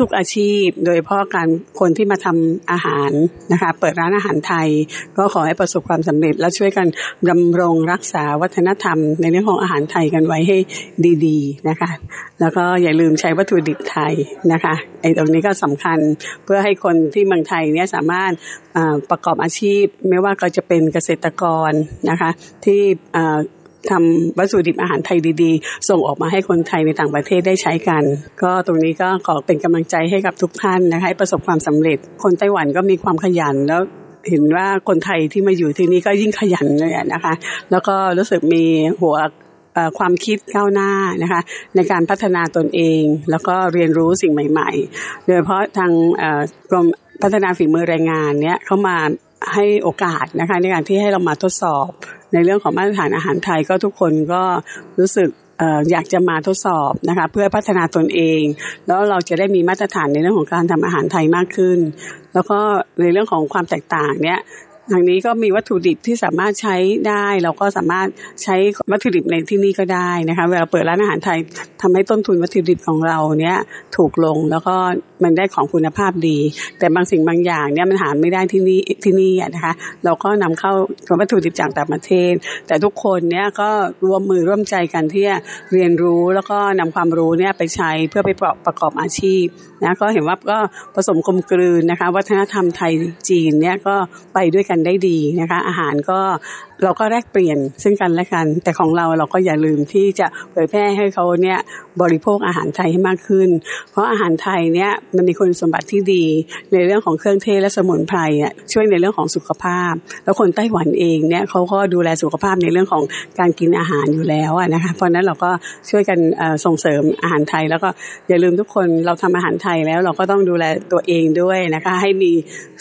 ทุกๆอาชีพ โดยเฉพาะการคนที่มาทำอาหารนะคะเปิดร้านอาหารไทย ก็ขอให้ประสบความสำเร็จ และช่วยกันดำรงรักษาวัฒนธรรม ในเรื่องของอาหารไทยกันไว้ให้ดีๆนะคะแล้วก็อย่าลืมใช้วัตถุดิบไทยนะคะไอ้ตรงนี้ก็สำคัญเพื่อให้คนที่เมืองไทยเนี่ยสามารถประกอบอาชีพ ไม่ว่าก็จะเป็นเกษตรกรนะคะที่ ทำวัตถุดิบอาหารไทยดีๆ ส่งออกมาให้คนไทยในต่างประเทศได้ใช้กัน ก็ตรงนี้ก็ขอเป็นกำลังใจให้กับทุกท่านนะคะให้ประสบความสำเร็จ คนไต้หวันก็มีความขยันแล้วเห็นว่าคนไทยที่มาอยู่ที่นี่ก็ยิ่งขยันเลยนะคะ แล้วก็รู้สึกมีหัวความคิดก้าวหน้านะคะในการพัฒนาตนเอง แล้วก็เรียนรู้สิ่งใหม่ ๆ โดยเฉพาะทางกรมพัฒนาฝีมือแรงงานเนี้ยเขามาให้โอกาสนะคะในการที่ให้เรามาทดสอบ ในเรื่องของมาตรฐานอาหารไทยก็ทุกคนก็รู้สึกอยากจะมาทดสอบนะคะเพื่อพัฒนาตนเอง แล้วเราจะได้มีมาตรฐานในเรื่องของการทำอาหารไทยมากขึ้น แล้วก็ในเรื่องของความแตกต่างเนี้ย ทางนี้ก็มีวัตถุดิบที่สามารถใช้ได้ เราก็สามารถใช้วัตถุดิบในที่นี่ก็ได้นะคะเวลาเปิดร้านอาหารไทยทำให้ต้นทุนวัตถุดิบของเราเนี้ยถูกลงแล้วก็มันได้ของคุณภาพดี แต่บางสิ่งบางอย่างเนี่ยมันหาไม่ได้ที่นี่ที่นี่นะคะ เราก็นำเข้าวัตถุดิบจากต่างประเทศ แต่ทุกคนเนี่ยก็ร่วมมือร่วมใจกันที่จะเรียนรู้แล้วก็นำความรู้เนี่ยไปใช้เพื่อไปประกอบอาชีพนะก็เห็นว่าก็ผสมกลมกลืนนะคะ วัฒนธรรมไทยจีนเนี่ยก็ไปด้วยกันได้ดีนะคะ อาหารก็ เราก็แลกเปลี่ยนซึ่งกันและกัน แต่ของเราเราก็อย่าลืมที่จะเผยแพร่ให้เขาเนี่ยบริโภคอาหารไทยให้มากขึ้น เพราะอาหารไทยเนี่ยมันมีคุณสมบัติที่ดี ในเรื่องของเครื่องเทศและสมุนไพรอะช่วยในเรื่องของสุขภาพ แล้วคนไต้หวันเองเนี่ยเขาก็ดูแลสุขภาพในเรื่องของการกินอาหารอยู่แล้วนะคะเพราะนั้นเราก็ช่วยกันส่งเสริมอาหารไทย แล้วก็อย่าลืมทุกคนเราทำอาหารไทยแล้วเราก็ต้องดูแลตัวเองด้วยนะคะ ให้มี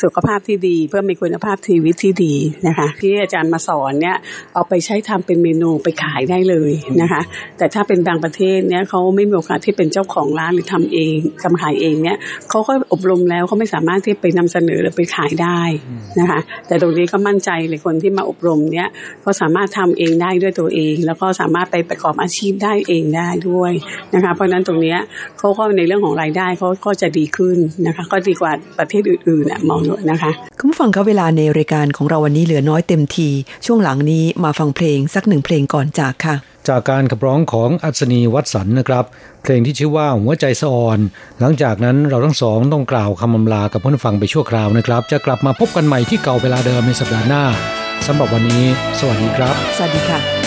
สุขภาพที่ดี เพื่อมีคุณภาพชีวิตที่ดีนะคะที่อาจารย์มาสอนเนี่ยเอาไปใช้ทำเป็นเมนูไปขายได้เลยนะคะ แต่ถ้าเป็นบางประเทศเนี่ยเขาไม่มีโอกาสที่เป็นเจ้าของร้านหรือทำเองทำขายเองเนี่ยเขาก็อบรมแล้วเขาไม่สามารถที่ไปนำเสนอหรือไปขายได้นะคะ แต่ตรงนี้ก็มั่นใจเลยคนที่มาอบรมเนี่ยก็สามารถทำเองได้ด้วยตัวเอง แล้วก็สามารถไปประกอบอาชีพได้เองได้ด้วยนะคะ เพราะนั้นตรงนี้เขาก็ในเรื่องของรายได้เขาก็จะดีขึ้นนะคะ ก็ดีกว่าประเทศอื่นๆมองดูนะคะคุณผู้ฟังคะเวลาในรายการของเราวันนี้เหลือน้อยเต็มทีช่วงหลังนี้มาฟังเพลงสักหนึ่งเพลงก่อนจากค่ะ จากการขับร้องของอัศนีวัดสันนะครับ เพลงที่ชื่อว่าหัวใจสะอ่อน หลังจากนั้นเราทั้งสองต้องกล่าวคำอำลากับผู้ฟังไปชั่วคราวนะครับ จะกลับมาพบกันใหม่ที่เก่าเวลาเดิมในสัปดาห์หน้าสำหรับวันนี้ สวัสดีครับ สวัสดีค่ะ